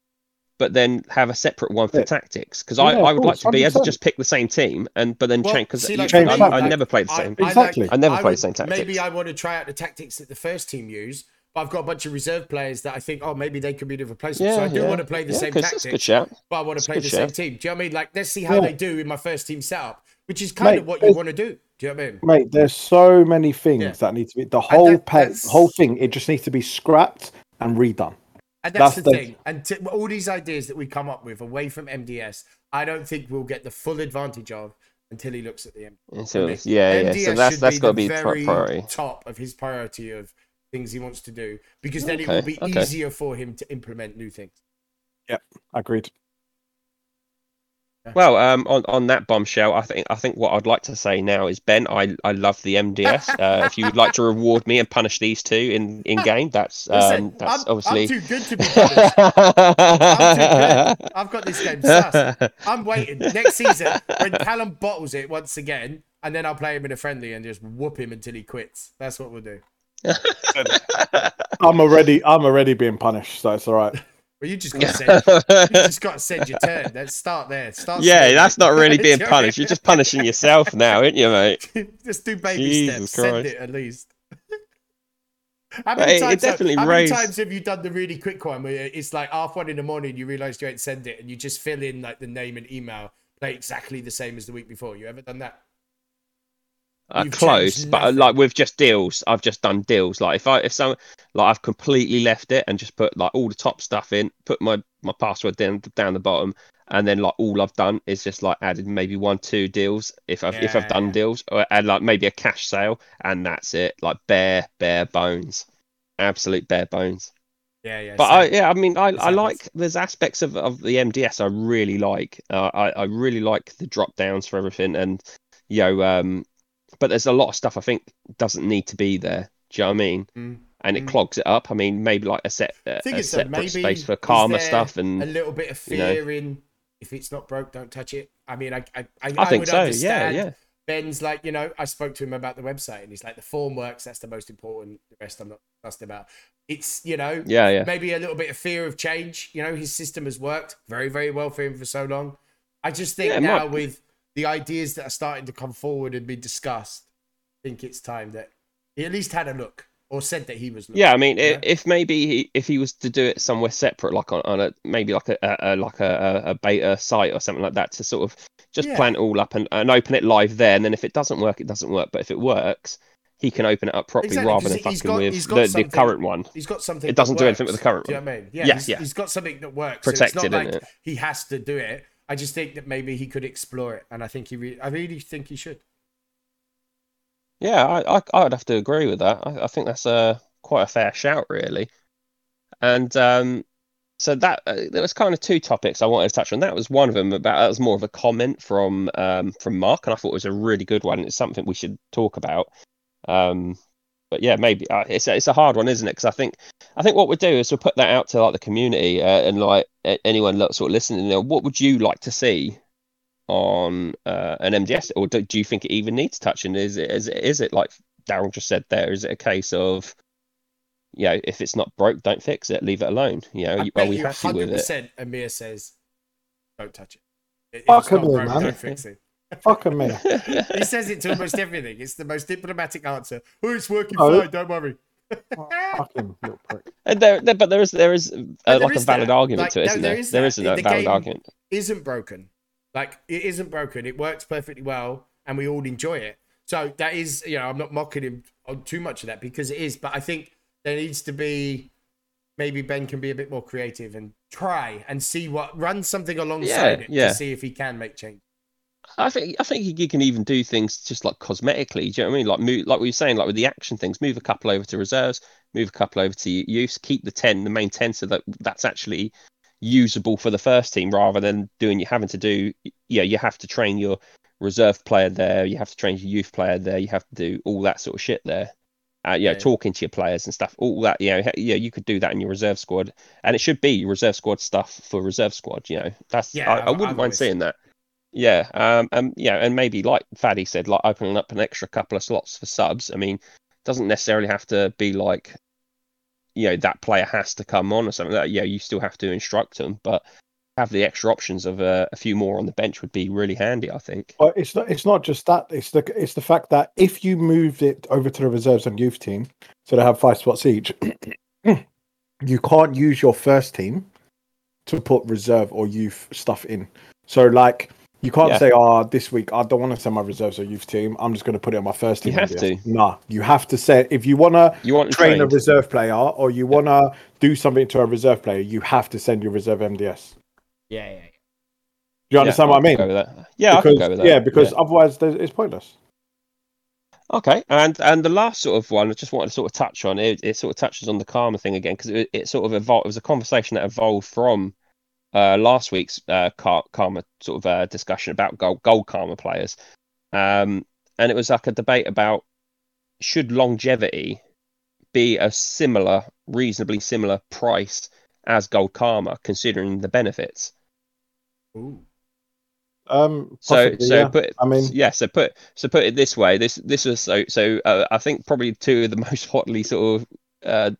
but then have a separate one for Yeah. tactics because Yeah, I, I would like course, to be able to just pick the same team and but then Well, change because like, I, I never played the same. I Exactly. I never I play the same tactics. Maybe I want to try out the tactics that the first team use, but I've got a bunch of reserve players that I think, oh, maybe they could be the replacement. so I do yeah. want to play the Yeah, same 'cause That's good tactics, shout. but I want to a play the same team. Do you know what I mean? Like, let's see how Yeah. they do in my first team setup, which is kind Mate, of what you want to do. Do you know what I mean? Mate, there's so many things Yeah. that need to be the whole that- whole thing. It just needs to be scrapped and redone. And that's, That's the, the- thing. And t- all these ideas that we come up with away from MDS, I don't think we'll get the full advantage of until he looks at the MDS. And So it's- yeah, yeah. So MDS that's that's got to be very priority. top of his priority of things he wants to do because then it will be okay. easier for him to implement new things. Yep, agreed. Well, um, on, on that bombshell, I think I think what I'd like to say now is Ben, I, I love the MDS. Uh, if you would like to reward me and punish these two in, in game, that's Listen, um, that's I'm, obviously. I'm too good to be punished. I'm too good. I've got this game sus. I'm waiting next season when Callum bottles it once again, and then I'll play him in a friendly and just whoop him until he quits. That's what we'll do. I'm already I'm already being punished, so it's all right. Well, you just got to send. You just got to send your turn. Let's start there. Start. yeah, slowly. that's not really being Do you know punished. You're just punishing yourself now, aren't you, mate? just do baby Jesus steps. Send it at least. How But many, it- it times, definitely how many raised- times have you done the really quick one where it's like half one in the morning, you realise you ain't send it, and you just fill in like the name and email, play exactly the same as the week before? You ever done that? Uh, close, but uh, like with just deals, I've just done deals. Like if I if some like I've completely left it and just put like all the top stuff in, put my my password down down the bottom, and then like all I've done is just like added maybe one two deals if I've if I've done yeah. deals or and like maybe a cash sale and that's it. Like bare bare bones, absolute bare bones. Yeah, yeah. But. I, yeah, I mean, I, I like there's aspects of, of the MDS I really like. Uh, I I really like the drop downs for everything, and you know, um, but there's a lot of stuff I think doesn't need to be there. Do you know what I mean? Mm. And it Mm. clogs it up. I mean, maybe like a set a, a separate maybe space for there stuff, a little bit of you know. fear in if it's not broke, don't touch it. I mean, I I, I, I think would so. Yeah, understand yeah. Ben's like, you know, I spoke to him about the website and he's like, the form works. That's the most important. The rest I'm not fussed about. It's, you know, Yeah, yeah. maybe a little bit of fear of change. You know, his system has worked very, very well for him for so long. I just think Yeah, now might- with the ideas that are starting to come forward and be discussed, I think it's time that he at least had a look or said that he was looking. Yeah, I mean, Yeah. if maybe he, if he was to do it somewhere separate, like on, on a maybe like a, a, like a, a beta site or something like that, to sort of just Yeah. plan it all up and, and open it live there, and then if it doesn't work, it doesn't work. But if it works, he can open it up properly Exactly, rather than fucking got- with the, the current one. He's got something. It doesn't do anything with the current one. Do you know what I mean? Yeah, Yeah, he's, yeah. he's got something that works. Protected, so it's not like he has to do it. I just think that maybe he could explore it, and I think he, re- I really think he should. Yeah, I, I I'd have to agree with that. I, I think that's a quite a fair shout, really. And um, so that uh, there was kind of two topics I wanted to touch on. That was one of them about that was more of a comment from um from Mark, and I thought it was a really good one. It's something we should talk about. Um, but yeah, maybe uh, it's a, it's a hard one, isn't it? Because I think I think what we'll do is we'll put that out to like the community uh, and like a- anyone that sort of listening. You know, what would you like to see on uh, an MDS, or do, do you think it even needs touching? Is it is it is it like Daryl just said there? Is it a case of you know, if it's not broke, don't fix it, leave it alone. You know, I you- bet are we you happy with it? 100% Amir says, "Don't touch it. If Fuck it's not broke, man. don't fix it." Fuck a me. He says it to almost everything. It's the most diplomatic answer. Oh, it's working Oh. fine. Don't worry. Fucking little prick. And there, there, but there is there is uh, there like a valid that. argument Like, to it, no, isn't there there? is There that. is a The valid game- argument. Isn't broken. Like it isn't broken. It works perfectly well, and we all enjoy it. So that is, you know, I'm not mocking him on too much of that because it is. But I think there needs to be maybe Ben can be a bit more creative and try and see what run something alongside it yeah. to see if he can make change. I think I think you can even do things just like cosmetically. Do you know what I mean? Like move, like we were saying, like with the action things, move a couple over to reserves, move a couple over to use, keep the ten, the main ten, so that that's actually usable for the first team rather than doing you having to do. Yeah, you have to train your reserve player there, you have to train your youth player there, you have to do all that sort of shit there. Uh, you know, Yeah. talking to your players and stuff, all that. You know, yeah, you could do that in your reserve squad, and it should be reserve squad stuff for reserve squad. You know, that's Yeah, I, I wouldn't I've mind always- seeing that. Yeah, um, um, yeah, and maybe like Faddy said, like opening up an extra couple of slots for subs. I mean, doesn't necessarily have to be like, you know, that player has to come on or something. Like that yeah, you still have to instruct them, but have the extra options of uh, a few more on the bench would be really handy. I think. Well, it's not. It's not just that. It's the. It's the fact that if you moved it over to the reserves and youth team, so they have five spots each, you can't use your first team to put reserve or youth stuff in. So, like, You can't Yeah. say, "Oh, this week I don't want to send my reserves or youth team. I'm just going to put it on my first team." You team." have MDS." to. Nah, you have to say if you want to You want them train a reserve player or you want to do something to a reserve player, you have to send your reserve MDS. Yeah, yeah. yeah. Do you understand what I could mean? go with that. Yeah, I because, can go with that. Yeah, because otherwise it's pointless. Okay, and and the last sort of one I just wanted to sort of touch on it. It sort of touches on the karma thing again because it, it sort of evolved. It was a conversation that evolved from uh, last week's uh, karma sort of uh, discussion about gold gold karma players, um, and it was like a debate about should longevity be a similar, reasonably similar price as gold karma, considering the benefits. Ooh. Um, So so yeah. put I mean, yeah so put so put it this way this this was so so uh, I think probably two of the most hotly sort of uh,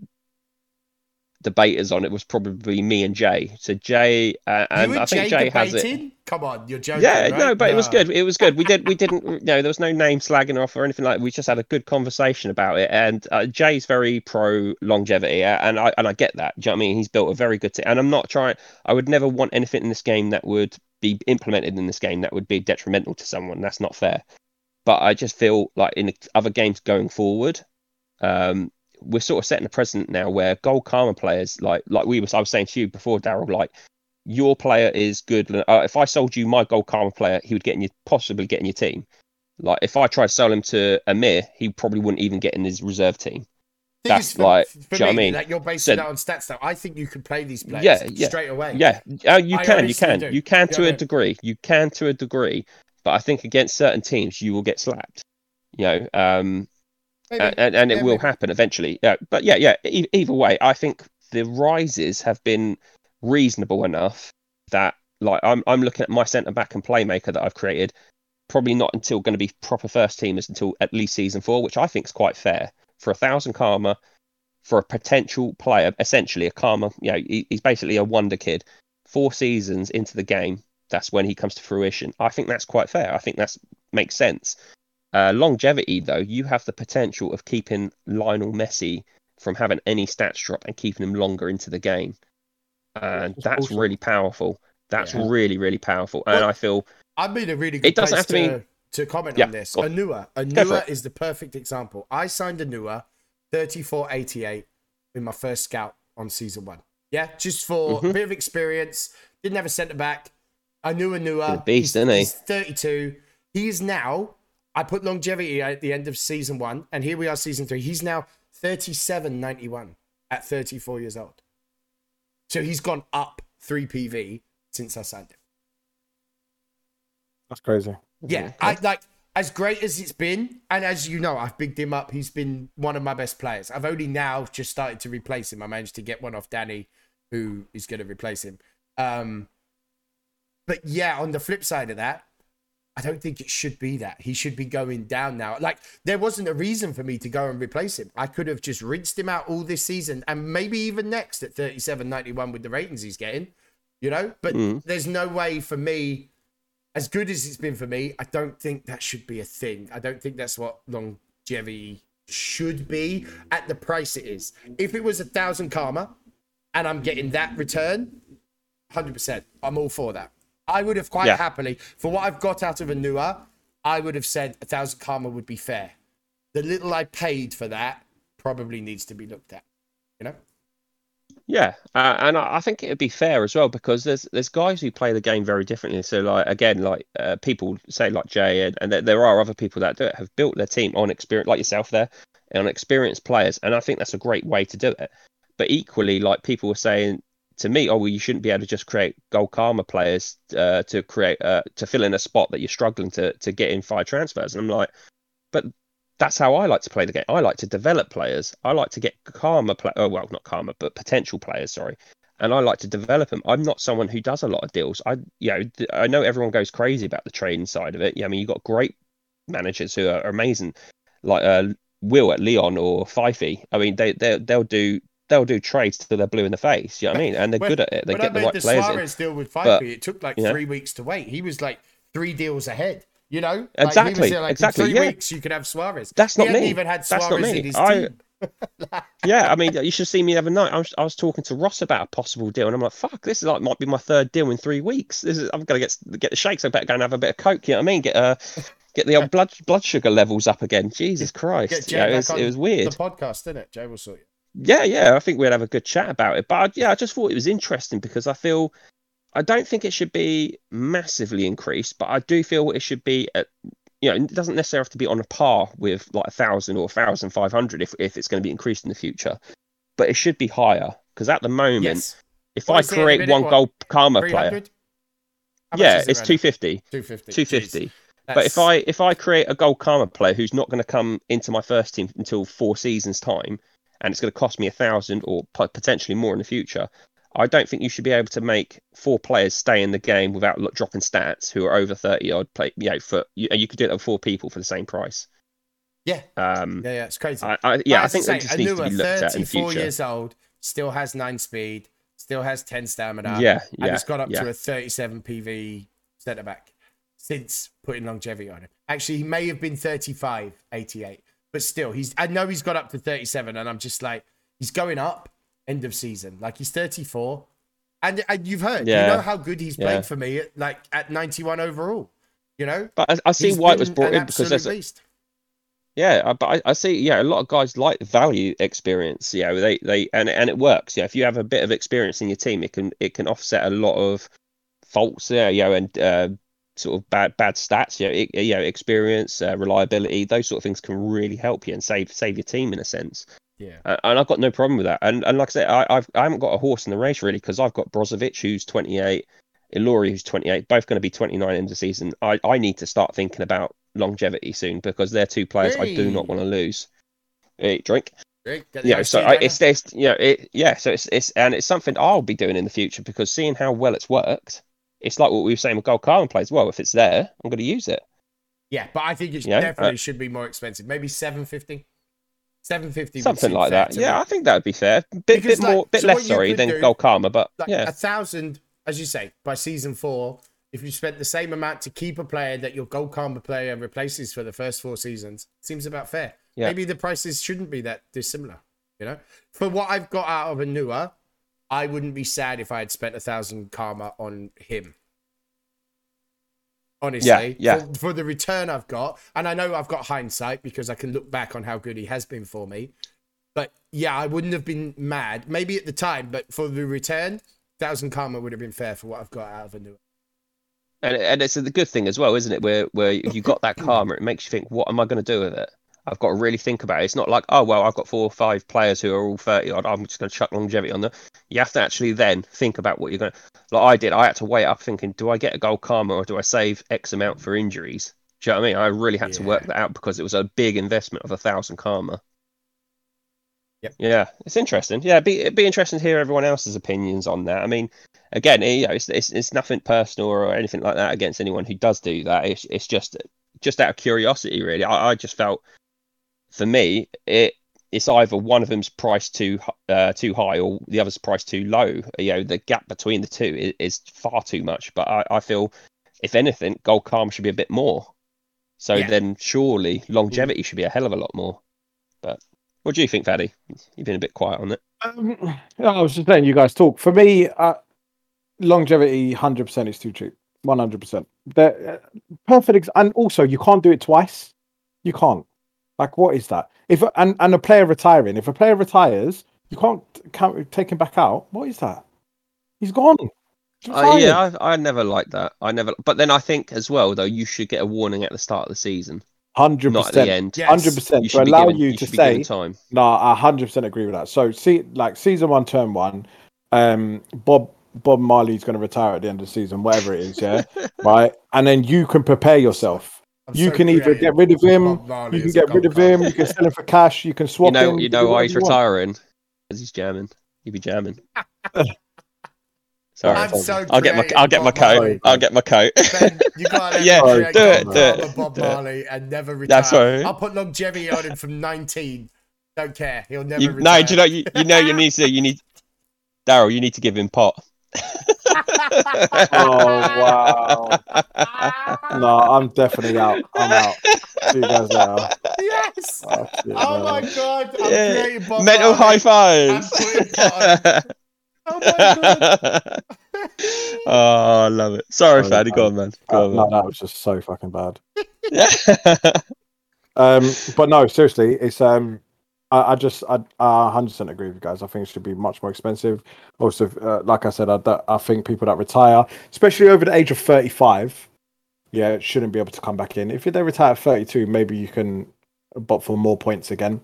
debaters on it was probably me and Jay. So Jay uh, and I think Jay Jay has it. Come on, you're joking. Yeah, right? no, but it was good. It was good. We did. We didn't. You know, there was no name slagging off or anything like. We just had a good conversation about it. And uh, Jay's very pro longevity, uh, and I and I get that. Do you know what I mean? He's built a very good team, and I'm not trying. I would never want anything in this game that would be implemented in this game that would be detrimental to someone. That's not fair. But I just feel like in other games going forward, um, we're sort of setting a precedent now where gold karma players, like like we was, I was saying to you before, Daryl, like your player is good. Uh, if I sold you my gold karma player, he would get in your possibly get in your team. Like if I tried to sell him to Amir, he probably wouldn't even get in his reserve team. That's for, like- for do you what I mean? Like you're basing So- that on stats now. I think you can play these players Yeah, yeah, straight away. Yeah, uh, you can, you can, do. you can Yeah, to a degree. You can to a degree, but I think against certain teams you will get slapped. You know, um, Maybe. and, and, and it Yeah, will maybe. happen eventually. Yeah, but yeah, yeah. E- either way, I think the rises have been reasonable enough that, like, I'm I'm looking at my centre back and playmaker that I've created. Probably not until going to be proper first teamers until at least season four, which I think is quite fair for a thousand karma for a potential player. Essentially, a karma. You know, he, he's basically a wonder kid. Four seasons into the game, that's when he comes to fruition. I think that's quite fair. I think that's makes sense. Uh, longevity, though, you have the potential of keeping Lionel Messi from having any stats drop and keeping him longer into the game, and That's that's awesome. really powerful. That's Yeah. really, really powerful. And Well, I feel I've been a really good It doesn't have to to, to comment Yeah, on this. on. Anua. Anua is the perfect example. I signed Anua 3488 in my first scout on season one. Yeah, just for a Mhm. bit of experience. Didn't have a centre back. I knew Anua. He's a beast, he's, isn't he? he's 32. He is now, I put longevity at the end of season one, and here we are, season three. He's now 3791 at 34 years old. So he's gone up 3 PV since I signed him. that's crazy. Yeah, I like as great as it's been, and as you know, I've bigged him up. He's been one of my best players. I've only now just started to replace him. I managed to get one off Danny, who is going to replace him. Um, but yeah, on the flip side of that, I don't think it should be that. He should be going down now. Like there wasn't a reason for me to go and replace him. I could have just rinsed him out all this season and maybe even next at 37.91 with the ratings he's getting, you know? But Mm. there's no way for me as good as it's been for me, I don't think that should be a thing. I don't think that's what longevity should be at the price it is. If it was a thousand karma and I'm getting that return, 100%, I'm all for that. I would have quite Yeah. happily, for what I've got out of Anua, I would have said a thousand karma would be fair. The little I paid for that probably needs to be looked at, you know? Yeah, uh, and I, I think it'd be fair as well because there's there's guys who play the game very differently. So like again, like uh, people say like Jay and, and there- there are other people that do it have built their team on experience, like yourself there, on experienced players, and I think that's a great way to do it. But equally, like people were saying to me, oh well, you shouldn't be able to just create gold karma players uh, to create uh, to fill in a spot that you're struggling to to get in five transfers, and I'm like, but that's how I like to play the game. I like to develop players. I like to get karma play. Oh well, not karma, but potential players. Sorry, and I like to develop them. I'm not someone who does a lot of deals. I, you know, I know everyone goes crazy about the trading side of it. Yeah, I mean, you've got great managers who are amazing, like uh, Will at Leon or Fifey. I mean, they they they'll do they'll do trades till they're blue in the face. You know what I mean? And they're When- good at it. They get I the right the players in. Suarez deal with But, it took like you know. three weeks to wait. He was like three deals ahead. You know, Like, Exactly, there, like, in Three yeah. weeks you could have Suarez. That's He not hadn't me. even had That's not Suarez me. in his I- team. yeah, I mean, you should see me the other night. I was, I was talking to Ross about a possible deal, and I'm like, "Fuck, this is like might be my third deal in three weeks. This is I'm gonna get get the shakes. I better go and have a bit of coke. You know what I mean? Get uh, get the old blood blood sugar levels up again. Jesus Christ, it was, it was weird. The podcast, didn't it? Jay will sort you. Yeah, yeah, I think we'd have a good chat about it. But I, yeah, I just thought it was interesting because I feel I don't think it should be massively increased, but I do feel it should be at you know, it doesn't necessarily have to be on a par with like a thousand or a thousand five hundred if if it's going to be increased in the future, but it should be higher because at the moment, Yes. if What I is it at the create minute? one What, gold karma player, 300? How yeah, it it's two now? fifty. 250. 250. But if I if I create a gold karma player who's not going to come into my first team until four seasons time, and it's going to cost me a thousand or potentially more in the future, I don't think you should be able to make four players stay in the game without dropping stats who are over thirty odd play. You know, for you, and you could do it with four people for the same price. Yeah. Um, Yeah, yeah, it's crazy. I, I, yeah, I think say, that just needs to be looked at in the 34 future. years old, still has nine speed, still has 10 stamina. Yeah, and yeah, it's got up yeah. to a 37 PV centre back since putting longevity on him. Actually, he may have been 35, 88, but still, he's. I know he's got up to 37, and I'm just like, he's going up end of season. Like he's 34, and, and you've heard, Yeah. you know how good he's played Yeah. for me, at, like at 91 overall. You know, But I, I see He's why it was brought in because absolute there's a, beast. Yeah, uh, but I, I see. Yeah, a lot of guys like value experience. Yeah, they they and and it works. Yeah, if you have a bit of experience in your team, it can it can offset a lot of faults. Yeah, you know, and uh, sort of bad bad stats. Yeah, it, yeah, experience, uh, reliability, those sort of things can really help you and save save your team in a sense. Yeah. Uh, and I've got no problem with that. And and like I said, I, I've I haven't got a horse in the race really because I've got Brozovic who's 28, Ilori who's 28, both going to be 29 in the season. I I need to start thinking about longevity soon because they're two players I do not want to lose. Hey, drink. The Yeah, so I, it's this, you know, it yeah, so it's it's and it's something I'll be doing in the future because seeing how well it's worked, it's like what we were saying with Gold Karma plays. Well, if it's there, I'm going to use it. Yeah, but I think it Yeah, definitely uh, should be more expensive. Maybe seven fifty. Seven fifty. Something like that. Yeah, I think that would be fair. Bit Because, bit more, bit so less sorry than do- Gold Karma, but like yeah, a thousand, as you say, by season four. If you spent the same amount to keep a player that your gold karma player replaces for the first four seasons, seems about fair. Yeah. Maybe the prices shouldn't be that dissimilar. You know, for what I've got out of a Anua, I wouldn't be sad if I had spent a thousand karma on him. Honestly, yeah. For, for the return I've got, and I know I've got hindsight because I can look back on how good he has been for me. But yeah, I wouldn't have been mad, maybe at the time, but for the return, thousand karma would have been fair for what I've got out of Anua. and and it's a good thing as well, isn't it? Where where if you got that karma, it makes you think, what am I going to do with it? I've got to really think about it. It's not like, oh well, I've got four or five players who are all thirty odd. I'm just going to chuck longevity on them. You have to actually then think about what you're going to. Like I did, I had to wait up thinking, do I get a gold karma or do I save X amount for injuries? Do you know what I mean? I really had to work that out because it was a big investment of a thousand karma. Yep. Yeah, it's interesting. Yeah, it'd be it'd be interesting to hear everyone else's opinions on that. I mean, again, you know, it's, it's it's nothing personal or anything like that against anyone who does do that. It's it's just just out of curiosity, really. I, I just felt, for me, it it's either one of them's priced too uh, too high or the other's priced too low. You know, the gap between the two is, is far too much. But I, I feel, if anything, Gold Calm should be a bit more. So Yeah. then surely longevity should be a hell of a lot more. But what do you think, Faddy? You've been a bit quiet on it. Um, I was just letting you guys talk. For me, uh, longevity, hundred percent is too cheap. One hundred percent. The uh, perfect, ex- and also you can't do it twice. You can't. Like, what is that? If and and a player retiring, if a player retires, you can't, can't take him back out. What is that? He's gone. He's Uh, yeah, I, I never liked that. I never. But then I think as well, though, you should get a warning at the start of the season, hundred not at the percent. end. Yes. Hundred percent You to should be allow given, you you to should be given say time. No, I hundred percent agree with that. So see, like season one, term one, um, Bob Bob Marley's going to retire at the end of the season, whatever it is, yeah, right. And then you can prepare yourself. I'm you so can either get rid of him, Bob you can get rid of gold him, you can sell him for cash, you can swap. You swap know, him. you know why he's retiring because he's jamming. He'd be jamming. Sorry, I'm so I'll get my I'll get my coat. Marley. I'll get my coat. Ben, you gotta Yeah, create do it, do it. karma Bob Do it. And never retire. That's right. I'll put longevity on him from 19. Don't care. He'll never You, retire. no, do you know you, you know you need to you need Daryl. You need to give him pot. Oh wow! No, I'm definitely out. I'm out. See you guys later. yes. Oh, shit, Oh my god. I'm Yeah. Mental high I'm fives. putting Bob on. Oh my god. oh, I love it. Sorry, Oh, Fanny. Go on, man. Uh, Go no, on, that was just so fucking bad. man. Um, but no, seriously, it's um, I, I just I, I 100% agree with you guys. I think it should be much more expensive. Also, uh, like I said, I, I think people that retire, especially over the age of 35, yeah, shouldn't be able to come back in. If they retire at 32, maybe you can but for more points again.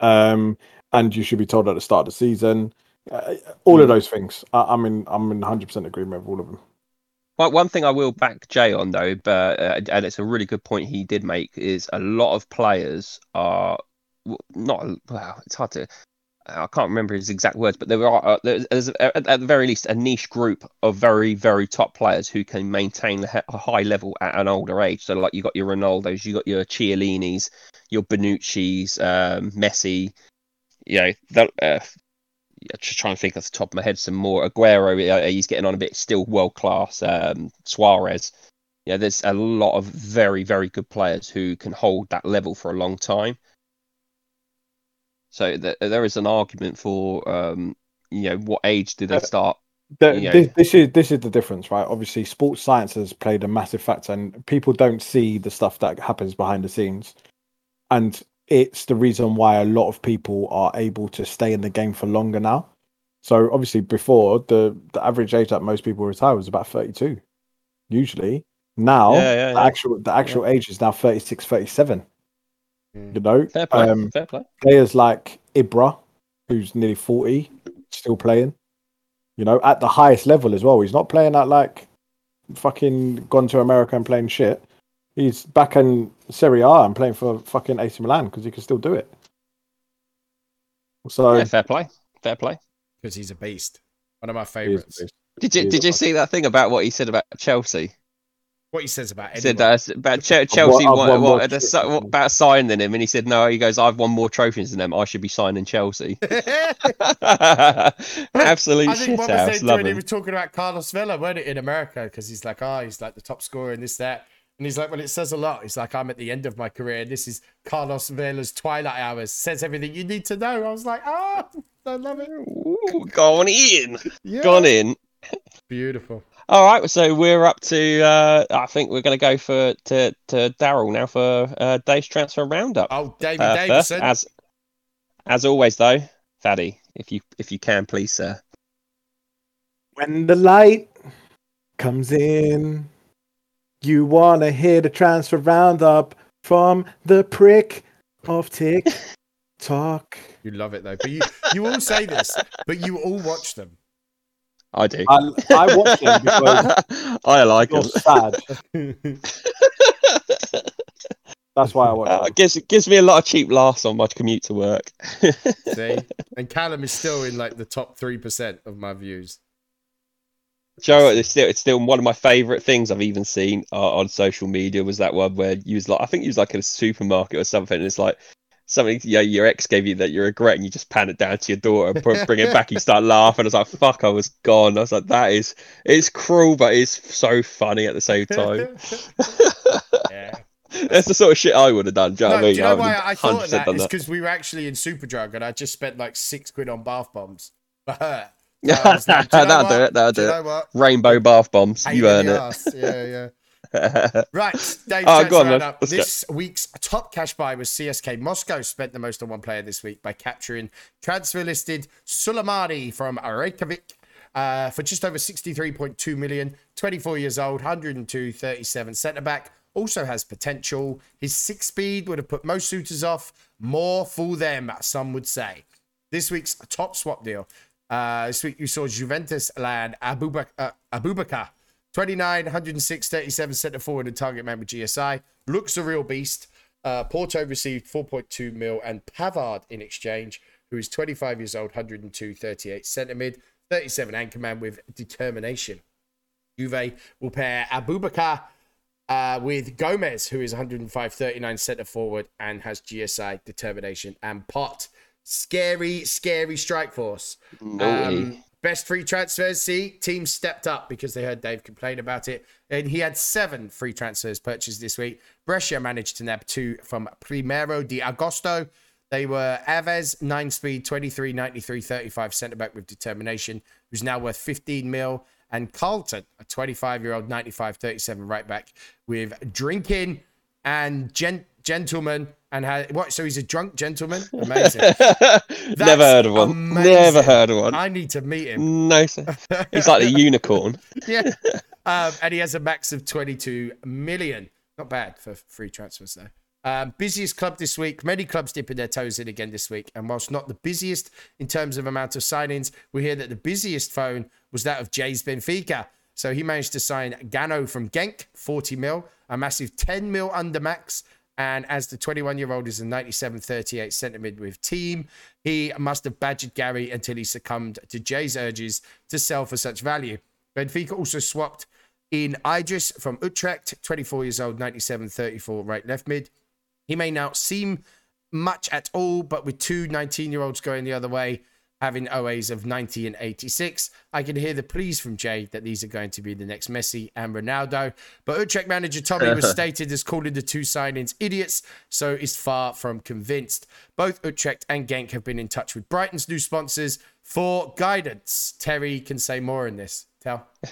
Um, and you should be told at the start of the season. Uh, all of those things. I, I'm in. I'm in 100% agreement with all of them. Well, one thing I will back Jay on though, but uh, and it's a really good point he did make is a lot of players are not. Well, it's hard to. I can't remember his exact words, but there are uh, there's, there's at, the very least a niche group of very very top players who can maintain a high level at an older age. So like you got your Ronaldo's, you got your Chiellini's, your Bonucci's, um, Messi. You know, that, uh, just trying to think off the top of my head some more. Aguero, uh, he's getting on a bit, still world class. Um, Suarez, yeah, there's a lot of very, very good players who can hold that level for a long time. So th- there is an argument for, um, you know, what age do they Uh, start? The, Yeah. this, this is this is the difference, right? Obviously, sports science has played a massive factor, and people don't see the stuff that happens behind the scenes, and it's the reason why a lot of people are able to stay in the game for longer now. So obviously, before the the average age that most people retire was about thirty two, usually. Now, Yeah, yeah, the actual the actual age is now 36, 37. You know, Fair play, um, fair play. players like Ibra, who's nearly 40, still playing. You know, at the highest level as well. He's not playing at like fucking gone to America and playing shit. He's back in Serie A and playing for fucking AC Milan because he can still do it. So Yeah, fair play, fair play. Because he's a beast. One of my favorites. Did you did you see that thing about what he said about Chelsea? What he says about He said uh, about Che- Chelsea I've won, won more what, the, what about signing him, and he said no. He goes, I've won more trophies than them. I should be signing Chelsea. Absolutely. I think shit what was house. they Love doing? He was talking about Carlos Vela, weren't it, in America? Because he's like, oh, he's like the top scorer and this, that. And he's like, well, it says a lot. He's like, I'm at the end of my career. This is Carlos Vela's twilight hours. Says everything you need to know. I was like, oh, I love it. Ooh, gone in, Yeah. gone in. Beautiful. All right, so we're up to. Uh, I think we're going to go for to to Daryl now for uh, Dave's transfer roundup. Oh, David Uh, first, Davison. as as always, though, Faddy, if you if you can, please, sir. When the light comes in, you want to hear the transfer roundup from the prick of tick talk. You love it though. But you, you all say this, but you all watch them. I do. I, I watch him because I like you're him. sad. That's why I watch Uh, him. it gives it gives me a lot of cheap laughs on my commute to work. See? And Callum is still in like the top 3% of my views. Joe, it's still it's still one of my favourite things I've even seen uh, on social media was that one where you was like I think you was like in a supermarket or something and it's like something yeah your ex gave you that you regret and you just pan it down to your daughter and put, bring it back you start laughing I was like fuck I was gone I was like that is it's cruel but it's so funny at the same time yeah. that's the sort of shit I would have done do you know No, what I do mean you know why I thought of 100% that? done It's because we were actually in Superdrug and I just spent like six quid on bath bombs for her. Yeah, like, "Do you know that'll do what? it that'll Do do it know what? rainbow bath bombs Pain you earn it arse. Yeah, yeah. Right, Dave. Oh, go on. Let's go. This week's top cash buy was CSK Moscow. Spent the most on one player this week by capturing transfer listed Suleimani from Reykjavik uh, for just over 63.2 million. 24 years old, 102, 37 centre back. Also has potential. His six speed would have put most suitors off. More fool them, some would say. This week's top swap deal. Uh, this week you saw Juventus land Abubak- uh, Abubakar. 29, 106, 37 centre forward and target man with GSI. Looks a real beast. Uh, Porto received 4.2 mil and Pavard in exchange, who is 25 years old, 102, 38 centre mid, 37 anchor man with determination. Juve will pair Abubakar uh, with Gomez, who is 105, 39 centre forward and has GSI, determination, and pot. Scary, scary strike force. Um, Best free transfers. See, teams stepped up because they heard Dave complain about it. And he had seven free transfers purchased this week. Brescia managed to nab two from Primero de Agosto. They were Aves, 9 speed, 23, 93, 35 centre back with determination, who's now worth 15 mil. And Carlton, a 25 year old, 95, 37 right back with drinking and gen- gentleman. And had what? So he's a drunk gentleman? Amazing. Never heard of one. amazing. Never heard of one. I need to meet him. No, sir. He's like the unicorn. yeah. Um, and he has a max of 22 million. Not bad for free transfers, though. Um, busiest club this week. Many clubs dipping their toes in again this week. And whilst not the busiest in terms of amount of signings, we hear that the busiest phone was that of Jay's Benfica. So he managed to sign Gano from Genk, 40 mil, a massive 10 mil under max. And as the 21 year old is a 97 38 centre mid with team, he must have badgered Gary until he succumbed to Jay's urges to sell for such value. Benfica also swapped in Idris from Utrecht, 24 years old, 97 34 right left mid. He may not seem much at all, but with two 19 year olds going the other way, having OAs of 90 and 86, I can hear the pleas from Jay that these are going to be the next Messi and Ronaldo. But Utrecht manager Tommy was stated as calling the two signings idiots, so is far from convinced. Both Utrecht and Genk have been in touch with Brighton's new sponsors for guidance. Terry can say more in this. Tell.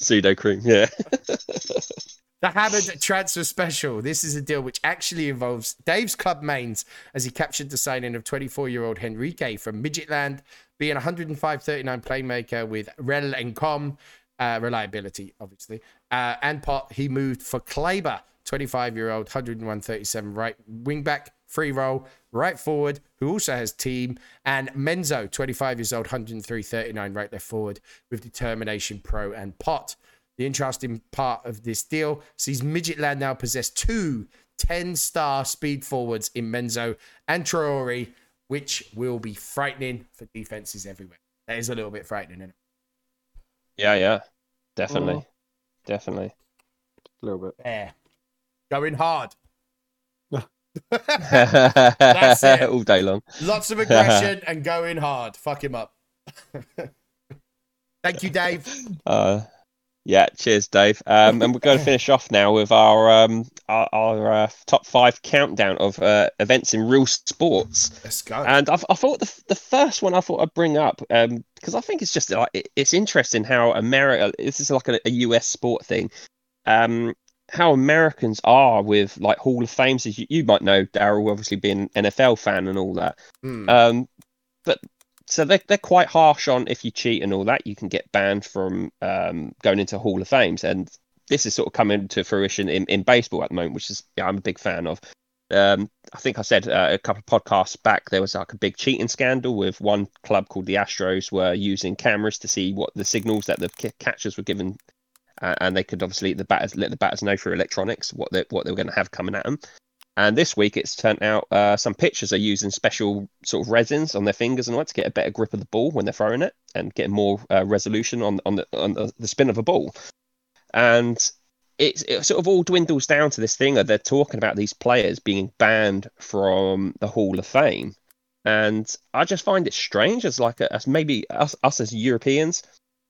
Sudocrem. Yeah. The Hammered transfer special. This is a deal which actually involves Dave's club Mainz as he captured the signing of 24 year old Henrique from Midtjylland, being 105 39 playmaker with rel and com, uh, reliability, obviously. Uh, and pot, he moved for Kleber, 25 year old, 101 37 right wing back, free role, right forward, who also has team, and Menzo, 25 years old, 103 39 right left forward with determination, pro, and pot. The interesting part of this deal sees Midtjylland now possess two 10 star speed forwards in Menzo and Traore, which will be frightening for defenses everywhere. That is a little bit frightening, isn't it? Yeah, yeah. Definitely. Definitely. A little bit. Yeah. Going hard. That's it. All day long. Lots of aggression and going hard. Fuck him up. Thank you, Dave. Uh, yeah, cheers, Dave. Um, and we're going to finish off now with our um, our, our uh, top five countdown of uh, events in real sports. Let's go. And I, I thought the the first one I thought I'd bring up um, because I think it's just like it- it's interesting how America. This is like a, a US sport thing. Um, how Americans are with like Hall of Fames. As you, you might know, Daryl, obviously being an NFL fan and all that. Hmm. Um, but so they're they're quite harsh on if you cheat and all that, you can get banned from um, going into Hall of Fames, and this is sort of coming to fruition in, in baseball at the moment, which is yeah, I'm a big fan of. Um, I think I said uh, a couple of podcasts back there was like a big cheating scandal with one club called the Astros were using cameras to see what the signals that the ca- catchers were given, uh, and they could obviously the batters let the batters know through electronics what they what they were going to have coming at them. And this week, it's turned out uh, some pitchers are using special sort of resins on their fingers and what to get a better grip of the ball when they're throwing it and get more uh, resolution on on the on the, spin of a ball. And it's it sort of all dwindles down to this thing that they're talking about these players being banned from the Hall of Fame. And I just find it strange as like a, as maybe us, us as Europeans,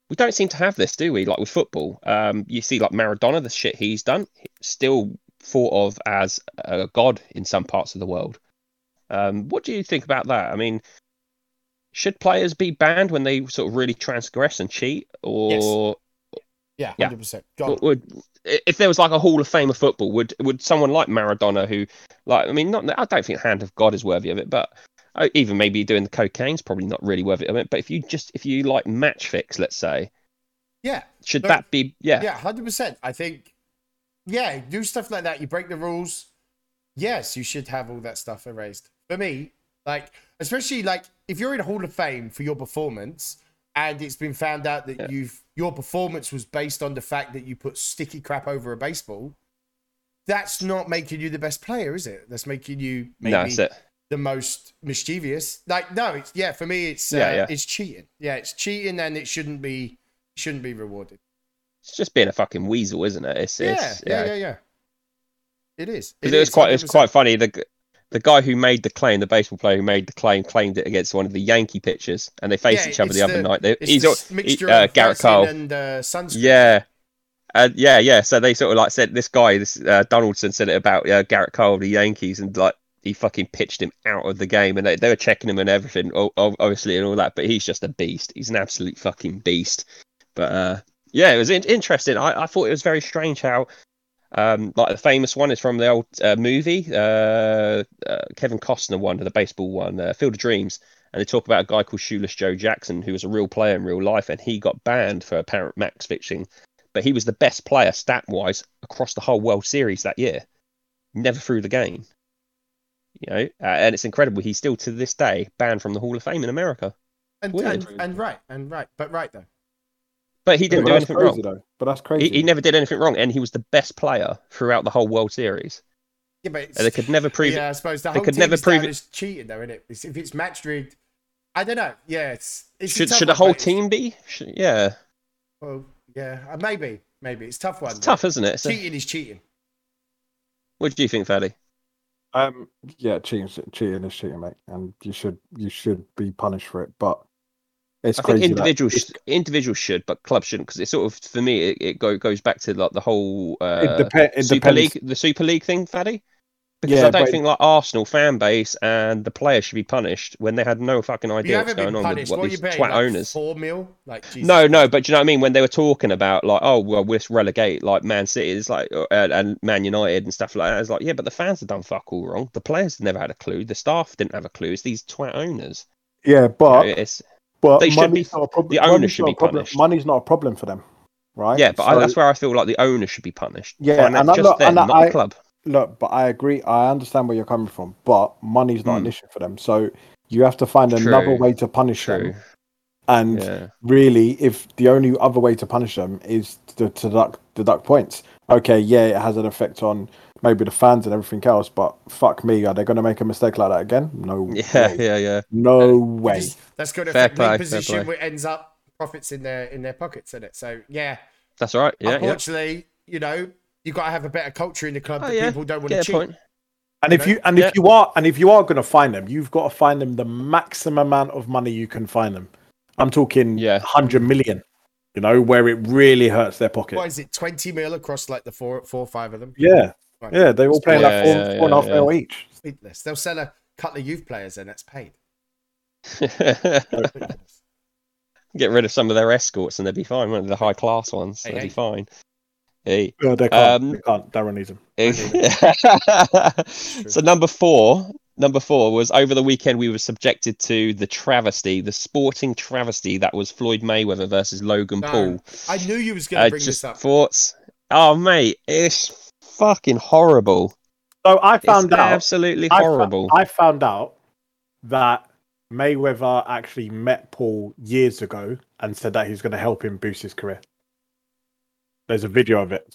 we don't seem to have this, do we? Like with football, um, you see like Maradona, the shit he's done, still thought of as a god in some parts of the world. Um, what do you think about that? I mean, should players be banned when they sort of really transgress and cheat, or yeah, yeah. 100%. Would if there was like a Hall of Fame of football, would would someone like Maradona, who like I mean, not I don't think Hand of God is worthy of it, but uh, even maybe doing the cocaine's probably not really worthy of it. But if you just if you like match fix, let's say, Yeah. should No, that be yeah Yeah, hundred percent. I think, yeah, do stuff like that. You break the rules. Yes, you should have all that stuff erased. For me, like especially like if you're in a Hall of Fame for your performance, and it's been found out that Yeah. you've your performance was based on the fact that you put sticky crap over a baseball. That's not making you the best player, is it? That's making you maybe no, the most mischievous. Like no, it's yeah. For me, it's uh, Yeah, yeah. it's cheating. Yeah, it's cheating, and it shouldn't be shouldn't be rewarded. It's just being a fucking weasel, isn't it? It's, Yeah, it's yeah, yeah, yeah. It is. It it was is, quite it was quite funny. The the guy who made the claim, the baseball player who made the claim, claimed it against one of the Yankee pitchers, and they faced Yeah, each other it's the other night. They, It's he's al- mixture he- uh, of Gerrit Cole. and uh, sunscreen. Yeah. Uh, yeah, yeah. So they sort of like said this guy, this uh, Donaldson said it about uh, Gerrit Cole of the Yankees, and like he fucking pitched him out of the game, and they, they were checking him and everything, obviously, and all that. But he's just a beast. He's an absolute fucking beast. But uh, yeah, it was in- interesting. I-, I thought it was very strange how, um, like the famous one is from the old uh, movie, uh, uh, Kevin Costner one, the baseball one, uh, Field of Dreams. And they talk about a guy called Shoeless Joe Jackson, who was a real player in real life, and he got banned for apparent max fixing but he was the best player stat wise across the whole World Series that year. Never threw the game. You know, uh, and it's incredible. He's still to this day banned from the Hall of Fame in America. And, and, and right, and right, but right though. But he didn't but do anything crazy wrong. though. But that's crazy. He, he never did anything wrong, and he was the best player throughout the whole World Series. Yeah, but it's, And they could never prove yeah, it. I suppose the they whole could team never is prove it- cheating, though, isn't it? It's, if it's match rigged, I don't know. Yeah, it's, it's a Should should the whole but team be? Should, yeah, Well, yeah, uh, maybe, maybe it's a tough one. it's tough, isn't it? It's a- cheating is cheating. what do you think, Faddy? Um, yeah, cheating, cheating is cheating, mate, and you should you should be punished for it. But it's I think crazy. that- individuals it's- individuals should, but clubs shouldn't because it's sort of for me it, it go, goes back to like the whole it, uh, depe- it Super depends. League, the Super League thing, Faddy? Because Yeah, I don't think like Arsenal fan base and the players should be punished when they had no fucking idea what's going been on with what What, these paying? twat Like owners. Four mil? Like Jesus No, no, but do you know what I mean? When they were talking about like, oh well, we'll relegate like Man City, it's like uh, and Man United and stuff like that. It's like, yeah, but the fans have done fuck all wrong. The players never had a clue. The staff didn't have a clue. It's these twat owners. Yeah, You know, but it's but they should money's be- not a problem. the owner should be punished. Money's not a problem for them, right? yeah, but I, that's where I feel like the owner should be punished. Yeah, and I- just look, them, and not I- the club. Look, but I agree. I understand where you're coming from, but money's not an Hmm. issue for them. So you have to find another way to punish True. them. And Yeah. really, if the only other way to punish them is to, to deduct, deduct points, okay, yeah, it has an effect on maybe the fans and everything else, but fuck me, are they going to make a mistake like that again? No Yeah, way. yeah, yeah. No way. Just- that's going to Fair affect play, position play. where it ends up profits in their in their pockets, isn't it? So yeah, That's all right. Yeah, yeah. unfortunately, you know, you got to have a better culture in the club Oh, that yeah. people don't want to Get a cheat. point. And if know? you and Yeah. if you are and if you are going to find them, you've got to find them the maximum amount of money you can find them. I'm talking Yeah. hundred million. You know where it really hurts their pocket. What is it? Twenty mil across like the four, four or five of them. Yeah, Right. yeah, they all playing like Yeah, four, yeah, four and a half yeah, mil each. Ridiculous. They'll sell a couple of youth players, and that's paid. Get rid of some of their escorts and they'd be fine. One of? The high class ones, Hey, they'd hey. be fine. Hey. No, they can't. Um, they can't. Darren needs them. so number four, number four was over the weekend we were subjected to the travesty, the sporting travesty that was Floyd Mayweather versus Logan No, Paul. I knew you was going to Uh, bring just this up. thoughts. Oh mate, it's fucking horrible. So I found it's out. absolutely I horrible. I found out that Mayweather actually met Paul years ago and said that he's going to help him boost his career. There's a video of it.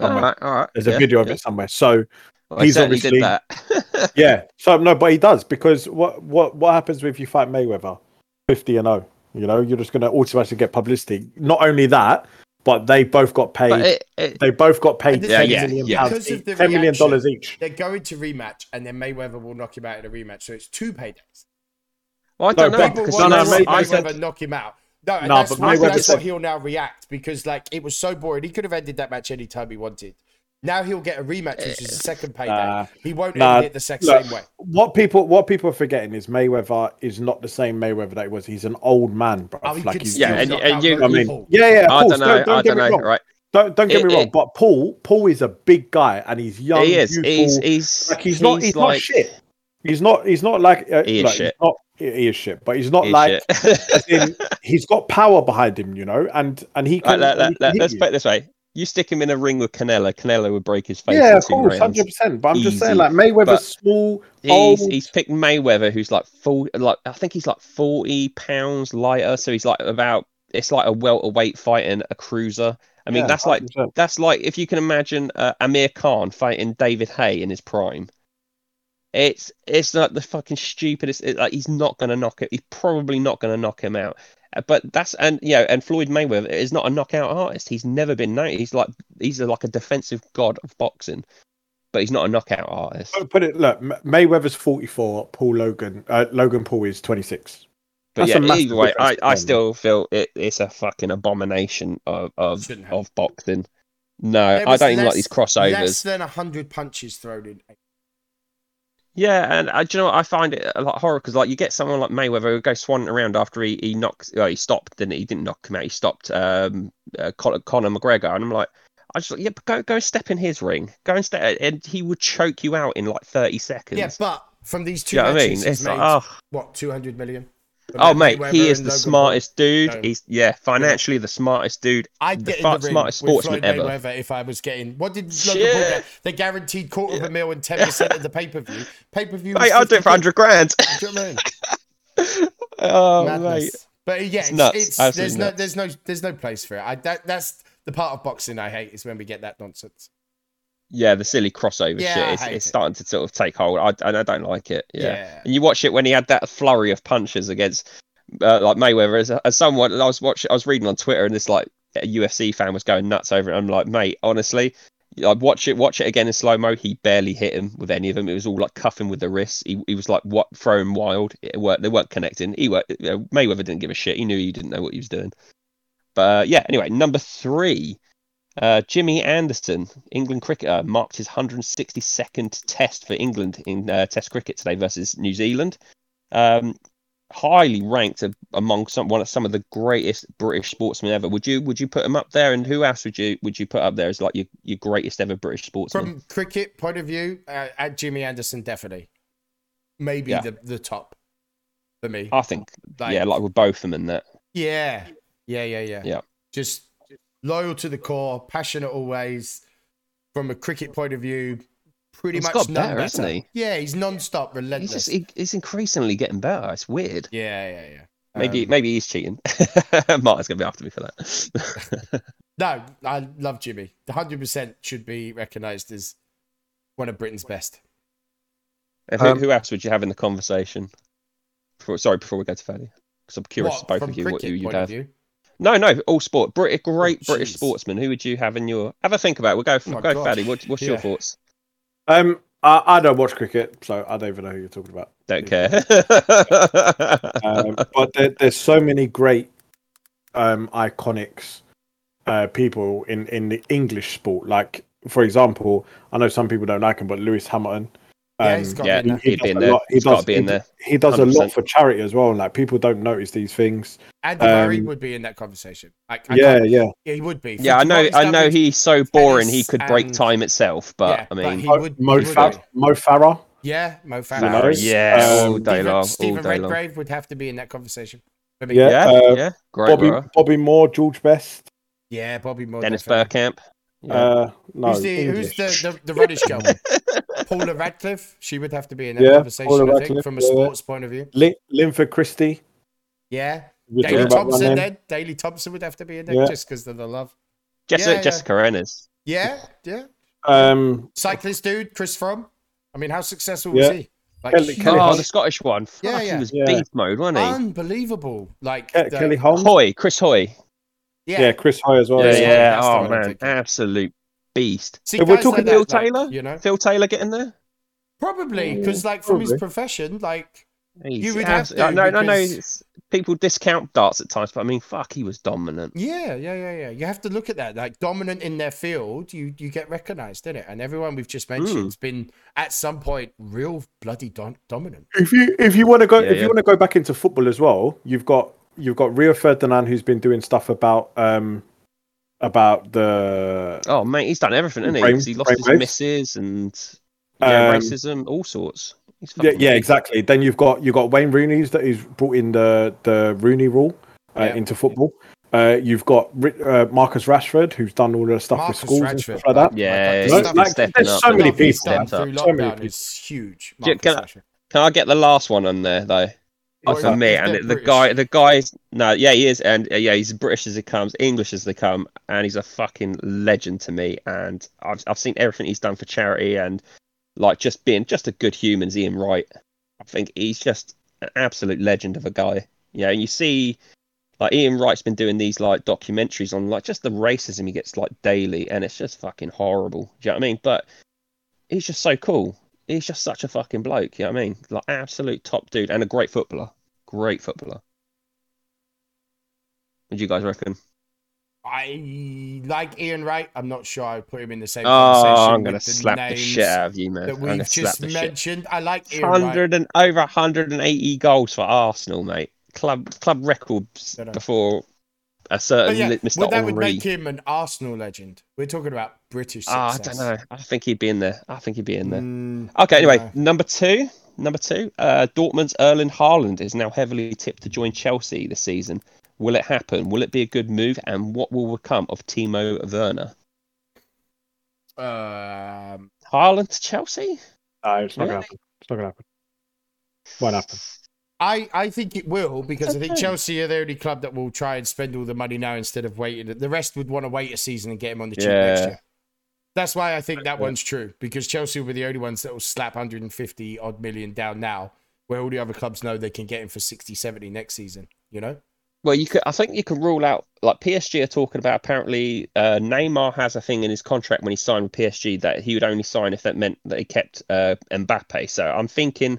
somewhere. right, all right. There's yeah, a video of yeah. it somewhere. So Well, he's obviously- did that. yeah. So no, but he does because what what what happens if you fight Mayweather, fifty and zero? You know, you're just going to automatically get publicity. Not only that, but they both got paid. but it, it, they both got paid And ten Yeah, million yeah, pounds, Because of each- the ten million dollars each. They're going to rematch, and then Mayweather will knock him out in a rematch. So it's two paydays. well, I don't No, know but- People because no, want no, to I Mayweather said knock him out. No, and No, that's, but what, that's said- what he'll now react because like it was so boring. He could have ended that match anytime he wanted. Now he'll get a rematch, which is the second payday. Nah. he won't Nah, end it the sec- look, same way. What people what people are forgetting is Mayweather is not the same Mayweather that he was. He's an old man, bro. Oh, like he's, Yeah, still and- and you- I mean, Paul. yeah, yeah. I Paul, don't know. don't, I get don't me know. wrong. Right? Don't don't get It- me wrong. it- but Paul Paul is a big guy and he's young. he is. Youthful. He's he's like he's, not he's not like shit. He's not he's not like uh, He is like, shit. Not, he is shit, but he's not he's like as in, he's got power behind him, you know, and and he Right, can. let, and he let, can let, hit us put it this way: you stick him in a ring with Canelo, Canelo would break his face. Yeah, of course, hundred percent. But I'm just saying, like Mayweather's But small, He's old. he's picked Mayweather, who's like full, like I think he's like forty pounds lighter, so he's like about it's like a welterweight fighting a cruiser. I mean, Yeah, that's like 100%. that's like if you can imagine uh, Amir Khan fighting David Haye in his prime. It's it's like the fucking stupidest. It, like he's not gonna knock it. He's probably not gonna knock him out. Uh, But that's and you know, and Floyd Mayweather is not a knockout artist. He's never been known. He's like he's like a defensive god of boxing. but he's not a knockout artist. Put- Put it look, Mayweather's 44, Paul Logan, uh, Logan Paul is 26. But That's a yeah, massive either way, I, difference I still feel it, it's a fucking abomination of of, of boxing. No, I don't even like these crossovers. Less than hundred punches thrown in. Yeah, and uh, do you know what? I find it a lot horror because like you get someone like Mayweather who goes swanning around after he he knocks, well, he stopped, didn't he? He didn't knock him out. He stopped um uh, Con- Conor McGregor, and I'm like, I just yeah, but go go step in his ring, go and step, and he would choke you out in like 30 seconds. Yeah, but from these two you know what I matches, mean? It's made like, oh, what two hundred million. Oh, mate, he is the smartest dude. No. He's yeah, financially the smartest dude. I'd the get in the smartest sportsman ever. Mayweather if I was getting. What did Logan. Paul get? They guaranteed quarter of a mil and ten percent of the pay per view. Pay per view. Mate, I'll do it for 100 grand. Do you know what I mean? oh, Madness. mate. But yeah, it's, nuts. it's there's no there's no there's no place for it. I that that's the part of boxing I hate is when we get that nonsense. Yeah, the silly crossover Yeah, shit. It's, hate it's it. starting to sort of take hold. I, and I don't like it. Yeah. Yeah. And you watch it when he had that flurry of punches against uh, like Mayweather. As, as someone, I was watching, I was reading on Twitter, and this like a UFC fan was going nuts over it. I'm like, mate, honestly, I watch it, watch it again in slow mo. He barely hit him with any of them. It was all like cuffing with the wrists. He, he was like what throwing wild. It weren't, they weren't connecting. He know, Mayweather didn't give a shit. He knew he didn't know what he was doing. But uh, yeah, anyway, number three. Uh, Jimmy Anderson, England cricketer, marked his 162nd test for England in uh, Test cricket today versus New Zealand. Um, highly ranked among some one of some of the greatest British sportsmen ever. Would you would you put him up there? And who else would you would you put up there as like your, your greatest ever British sportsman? From cricket point of view, uh, at Jimmy Anderson, definitely, maybe Yeah. the the top for me. I think yeah, like with both of them in that. yeah, yeah, yeah, yeah, Yeah. Just loyal to the core, passionate always. From a cricket point of view, pretty He's much got none better, hasn't he? Yeah, he's non-stop, He's relentless. just he, he's increasingly getting better. It's weird. Yeah, yeah, yeah. Maybe Um, maybe he's cheating. Martin's gonna be after me for that. No, I love Jimmy. The hundred percent should be recognised as one of Britain's best. And who, Um, who else would you have in the conversation? Before, sorry, before we go to Fanny, because I'm curious, What, both of you, what cricket you'd point of have. view? No, no, all sport. Brit, great British jeez. sportsman. Who would you have in your? Have a think about. it. We'll go. Oh go. Fanny. What, what's your thoughts? Um, I, I don't watch cricket, so I don't even know who you're talking about. Don't care. Um, but there, there's so many great, um, iconics, uh, people in in the English sport. Like, for example, I know some people don't like him, but Lewis Hamilton. Yeah, um, he's got yeah, to be in there. he'd be does in a there. lot- he does- be in there. He does a lot for charity as well. and, Like people don't notice these things. Andy Murray Um, would be in that conversation. I, I yeah, yeah. yeah, he would be. Yeah, I know. I know he's so boring. He could break time itself. But Yeah, I but mean, he Mo, would- Mo, he would Fa- be. Mo Farah. Yeah, Mo Farah. You know, yeah, um, all day Stephen, long, all Stephen day long. Redgrave would have to be in that conversation. Yeah, Yeah, uh, yeah, great. Bobby. Bobby Moore, George Best. yeah, Bobby Moore. Dennis definitely. Bergkamp. Yeah. Uh, no, who's the who's the, the, the Reddish girl? Paula Radcliffe. She would have to be in that Yeah, conversation, Paula I think, Radcliffe, from a yeah. sports point of view. Lin- Linford Christie. Yeah. We're Daley Thompson running. then. Daley Thompson would have to be in there Yeah. just because of the love. Jessica, yeah, yeah. Jessica Ennis. Yeah, yeah. Um, Cyclist dude, Chris Froome. I mean, how successful was he? Like Kelly- Kelly Oh, Holmes. the Scottish one. Yeah, yeah. he was Yeah. beast mode, wasn't he? unbelievable. Like Ke- the- Kelly Holmes. Hoy, Chris Hoy. Yeah. Yeah, Chris Hoy as well. yeah, yeah, yeah. that's the Oh one I'm man, absolute beast. See, If we're talking like Phil that, like, Taylor, you know, Phil Taylor getting there. probably because like from his profession, like He's You would have to, No, no, no. because- People discount darts at times, but I mean, fuck, he was dominant. yeah, yeah, yeah, yeah. You have to look at that. Like dominant in their field, you you get recognised, in it? And everyone we've just mentioned Mm. has been at some point real bloody dom- dominant. If you if you want to go Yeah, if yeah. you want to go back into football as well, you've got you've got Rio Ferdinand who's been doing stuff about um about the Oh mate, he's done everything, hasn't he? Brain- he lost his waves. misses and yeah, Um, racism, all sorts. He's yeah yeah exactly. Then you've got you've got Wayne Rooney's that he's brought in the the Rooney rule uh, Yeah. into football. Uh, you've got uh, Marcus Rashford who's done all the stuff Marcus with schools and stuff like that. Yeah, like, he's the No, stuff- been like, stepping there's up. so many stuff he's people. through up. So many people. is huge. Yeah, Marcus can I- Can I get the last one on there though? Oh, for me, and the British? guy, the guy's no, yeah, he is, and uh, yeah, he's British as it comes, English as they come, and he's a fucking legend to me. And I've I've seen everything he's done for charity, and like just being just a good human. Ian Wright, I think he's just an absolute legend of a guy. Yeah, and you see, like Ian Wright's been doing these like documentaries on like just the racism he gets like daily, and it's just fucking horrible. Do you know what I mean? But he's just so cool. He's just such a fucking bloke. You know what I mean? Like absolute top dude and a great footballer. Great footballer. What do you guys reckon? I like Ian Wright. I'm not sure I put him in the same Oh, conversation. I'm gonna the slap the shit out of you, man. that we've just the shit. I like Ian Wright. Hundred and over 180 goals for Arsenal, mate. Club club records before a certain yeah, Mr. well, that would make him an Arsenal legend. We're talking about British Ah, I don't know. I think he'd be in there. I think he'd be in there. Mm, Okay, anyway, no. number two. Number two. Uh, Dortmund's Erling Haaland is now heavily tipped to join Chelsea this season. Will it happen? Will it be a good move? And what will become of Timo Werner? Um, Haaland to Chelsea? No, it's not Really? gonna happen. It's not gonna happen. Won't happen. I, I think it will because I think Chelsea are the only club that will try and spend all the money now instead of waiting. The rest would want to wait a season and get him on the cheap next year. That's why I think that one's true because Chelsea will be the only ones that will slap 150 odd million down now, where all the other clubs know they can get him for 60, 70 next season. You know? Well, you could. I think you can rule out like PSG are talking about. Apparently, uh, Neymar has a thing in his contract when he signed with PSG that he would only sign if that meant that he kept uh, Mbappe. So I'm thinking,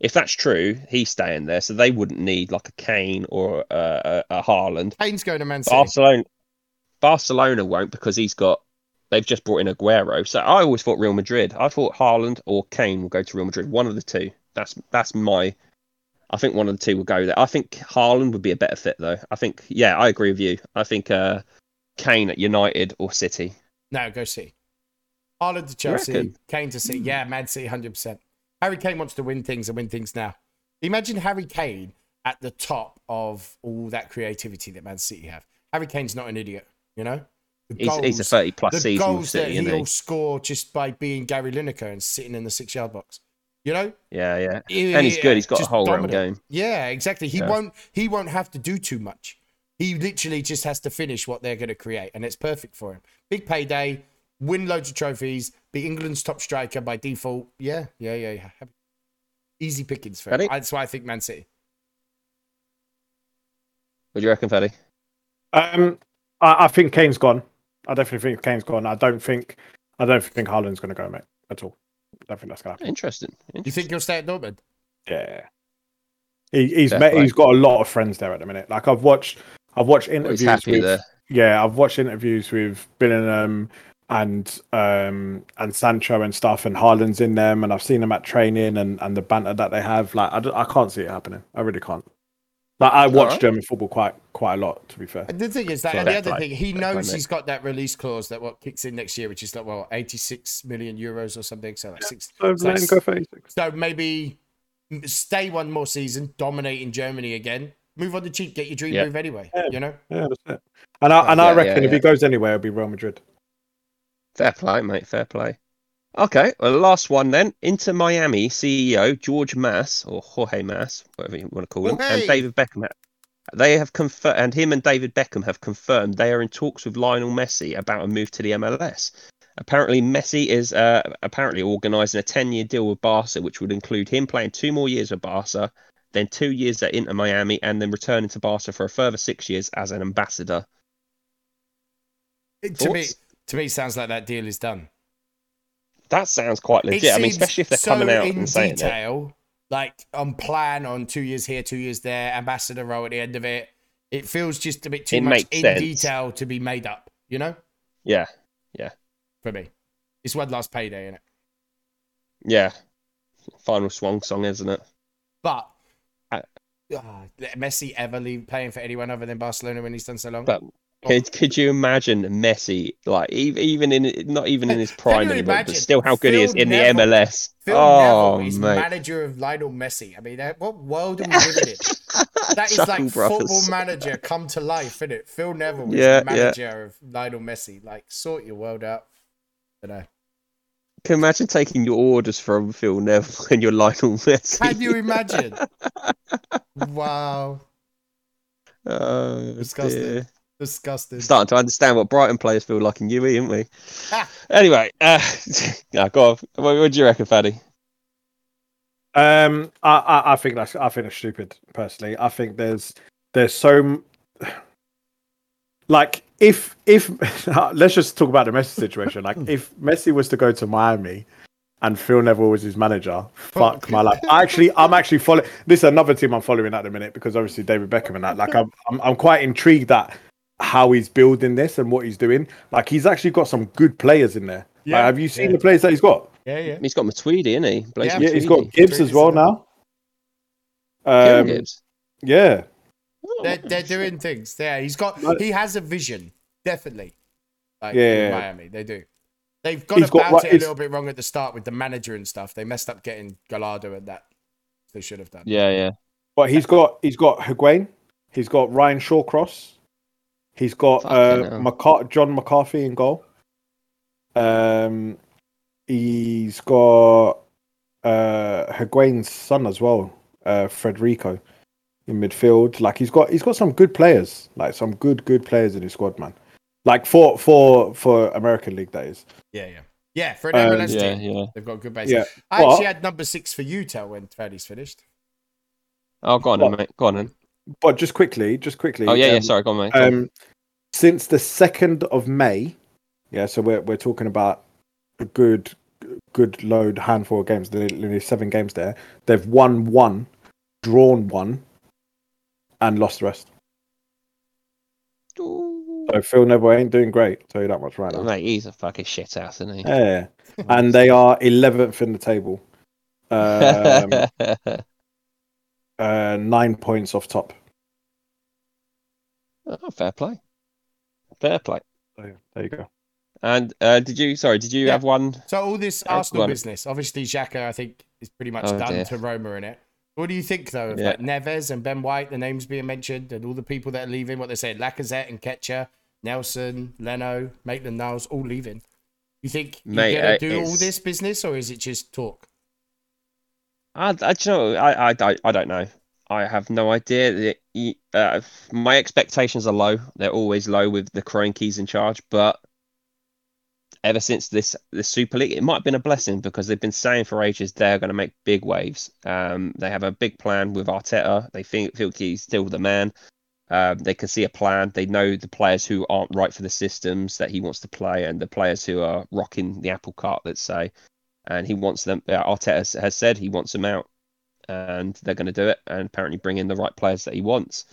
if that's true, he's staying there. So they wouldn't need like a Kane or uh, a, a Haaland. Kane's going to Man City. Barcelona, Barcelona won't because he's got. They've just brought in Aguero. So I always thought Real Madrid. I thought Haaland or Kane will go to Real Madrid. One of the two. That's that's my. I think one of the two will go there. I think Haaland would be a better fit though. I think yeah, I agree with you. I think uh, Kane at United or City. No, go City. Haaland to Chelsea. Kane to City. Yeah, Man City, 100%. Harry Kane wants to win things and win things now. Imagine Harry Kane at the top of all that creativity that Man City have. Harry Kane's not an idiot, you know? The He's, he's a thirty plus the season with goals City, isn't he'll he? score just by being Gary Lineker and sitting in the six yard box. You know? Yeah, yeah. And he's good. He's got a Just whole round game. Yeah, exactly. He Yeah. won't he won't have to do too much. He literally just has to finish what they're going to create, and it's perfect for him. Big payday, win loads of trophies, be England's top striker by default. Yeah, yeah, yeah, yeah. Easy pickings for him. Ready? That's why I think Man City. What do you reckon, Fetty? Um, I, I think Kane's gone. I definitely think Kane's gone. I don't think. I don't think Haaland's gonna go, mate, at all. I don't think that's gonna happen. Interesting. You think he'll stay at Dortmund? Yeah. He, he's Fair met, play. he's got a lot of friends there at the minute. Like I've watched I've watched interviews he's happy with there. yeah, I've watched interviews with Bellingham and um and Sancho and stuff and Haaland's in them and I've seen them at training and, and the banter that they have. Like I, I can't see it happening. I really can't. Like I watch Alright. German football quite quite a lot to be fair. And the thing is that So- and the other play. thing, he knows he's got that release clause that what kicks in next year, which is like well, eighty six million euros or something. So like six. So so let go for 86. So maybe stay one more season, dominate in Germany again, move on the cheap, get your dream Yeah. move anyway. Yeah. You know, Yeah, that's it. And I and I reckon yeah, if he goes anywhere it'll be Real Madrid. Fair play, mate. Fair play. Okay, well, the last one then. Inter Miami CEO George Mas or Jorge Mas, whatever you want to call him, Jorge! and David Beckham. They have confirmed, and him and David Beckham have confirmed they are in talks with Lionel Messi about a move to the MLS. Apparently, Messi is uh, apparently organising a 10-year deal with Barca, which would include him playing two more years with Barca, then two years at Inter Miami, and then returning to Barca for a further six years as an ambassador. It- to me, to me, sounds like that deal is done. That sounds quite It legit. I mean, especially if they're so coming out in and saying that. detail, like on plan, on two years here, two years there, ambassador role at the end of it. It feels just a bit too It much in sense. detail to be made up. You know, Yeah, yeah. for me, it's one last payday, isn't it? yeah. Final swan song, isn't it? But Uh, ah, Messi ever leave playing for anyone other than Barcelona when he's done so long? But could, oh. could you imagine Messi, like even in not even in his prime anymore, but still how good he is Phil in the MLS? Phil oh, Neville is mate. manager of Lionel Messi. I mean, what world are we living in? That is like Brothers. football manager come to life, isn't it? Phil Neville is Yeah, the yeah. manager of Lionel Messi. Like, sort your world out. I don't know. Can you imagine taking your orders from Phil Neville and your Lionel Messi? Can you imagine? wow, Oh, Disgusting. dear. Disgusting. Starting to understand what Brighton players feel like in UE, aren't we? Ah. Anyway, uh, yeah, go on. What, what do you reckon, Faddy? Um, I, I, I think that's I think that's stupid. Personally, I think there's there's so like if if let's just talk about the Messi situation. Like if Messi was to go to Miami, and Phil Neville was his manager. Fuck my life. I actually, I'm actually following. This is another team I'm following at the minute because obviously David Beckham and that. Like, I'm, I'm, I'm quite intrigued at how he's building this and what he's doing. Like, he's actually got some good players in there. Like, Yeah, have you seen yeah. the players that he's got? Yeah, yeah. He's got Matuidi, isn't he? Blaise Yeah, Yeah, he's Matuidi. got Gibbs as well now. Um, Gibbs. yeah, They're, they're doing things. Yeah, he's got. He has a vision, definitely. Like Yeah. in Miami, they do. They've got He's got about it a little bit wrong at the start with the manager and stuff. They messed up getting Gallardo and that. They should have done. Yeah, yeah. but he's got he's got Higuain, he's got Ryan Shawcross, he's got uh, hell. John McCarthy in goal. Um, he's got uh Higuain's son as well, uh, Federico, in midfield. Like he's got he's got some good players, like some good good players in his squad, man. Like for for for American League, that is. Yeah, yeah. Yeah, for an Um, MLS Yeah, team, yeah. they've got good base. Yeah. I But- actually had number six for Utah when Ferdy's finished. Oh, go on, then, What? mate. Go on, then. But just quickly, just quickly. Oh, yeah, yeah. um, Sorry, go on, mate. Um, since the second of May, yeah. So we're we're talking about a good good load handful of games. There- Nearly seven games there. They've won one, drawn one, and lost the rest. So Phil Neville ain't doing great. Tell you that much right now. Mate, he's a fucking shit house, isn't he? Yeah, and they are eleventh in the table. Um, uh, nine points off top. Oh, fair play. Fair play. So, there you go. And uh, did you? Sorry, did you Yeah. have one? So all this Yeah, Arsenal go on. business, obviously Xhaka, I think, is pretty much Oh, done dear. to Roma in it. What do you think though of Yeah. like Neves and Ben White, the names being mentioned, and all the people that are leaving? What they say, Lacazette and Ketcher, Nelson, Leno, Maitland Niles, all leaving. You think you're Mate, gonna uh, do all this business, or is it just talk? I, I, do you know, I, I, I, I don't know. I have no idea. The- Uh, my expectations are low. They're always low with the Kroenkes in charge. But ever since this this Super League, it might have been a blessing because they've been saying for ages they're going to make big waves. Um, they have a big plan with Arteta. They think feel he's still the man. Um, they can see a plan. They know the players who aren't right for the systems that he wants to play, and the players who are rocking the apple cart. Let's say, and he wants them. Uh, Arteta has said he wants them out, and they're going to do it, and apparently bring in the right players that he wants.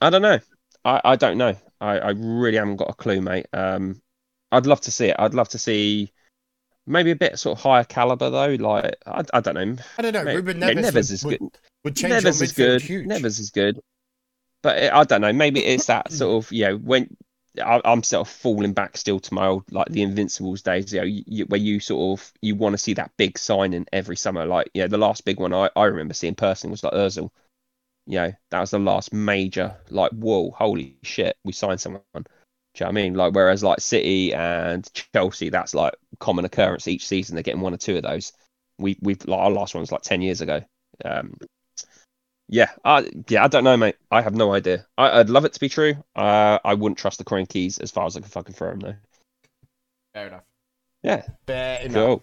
I don't know. I, I don't know. I, I really haven't got a clue, mate. Um, I'd love to see it. I'd love to see maybe a bit sort of higher caliber though. Like I, I don't know. I don't know. Mate, Ruben yeah, Neves, Neves would, is would, good. would change your Nevers is good. huge. Nevers is good, but it, I don't know. Maybe it's that sort of you know when I, I'm sort of falling back still to my old like the Invincibles days. You know, you, where you sort of you want to see that big signing every summer. Like you know, the last big one I, I remember seeing personally was like Özil. You know, that was the last major like whoa, holy shit, we signed someone. Do you know what I mean? Like whereas like City and Chelsea, that's like common occurrence each season. They're getting one or two of those. We we've like our last one was like ten years ago. Um, yeah, I yeah, I don't know, mate. I have no idea. I, I'd love it to be true. Uh, I wouldn't trust the Kroenkes as far as I can fucking throw them, though. Fair enough. Yeah, Fair enough. cool,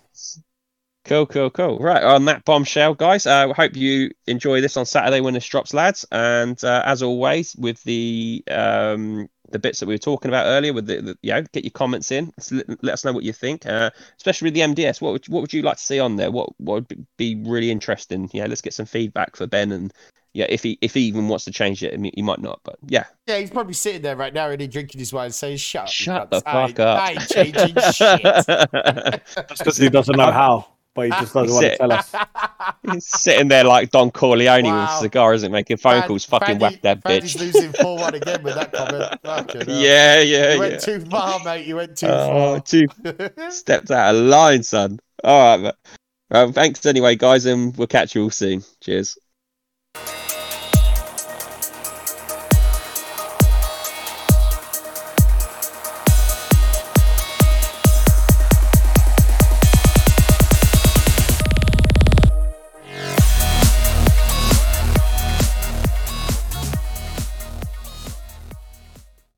cool, cool, cool. Right on that bombshell, guys. Uh, hope you enjoy this on Saturday when this drops, lads. And uh, as always, with the um the bits that we were talking about earlier, with the, the you know, get your comments in. Let's Let, let us know what you think. Uh, especially with the MDS. What would what would you like to see on there? What what would be really interesting? Yeah, let's get some feedback for Ben and. Yeah, if he if he even wants to change it, I mean, he might not, but yeah, Yeah, he's probably sitting there right now, really drinking his wine, saying, "Shut up, Shut the I fuck ain't- up. I ain't changing shit." That's because he doesn't know how, but he just doesn't want to tell us. He's sitting there like Don Corleone with a cigar, isn't making phone Fran- calls. Fucking Franny- whack that Franny's bitch. losing 4 1 again with that comment. Fucking hell. Yeah, yeah, You went yeah. too far, mate. You went too Oh, far. two stepped out of line, son. All right, mate. Well, thanks anyway, guys, and we'll catch you all soon. Cheers.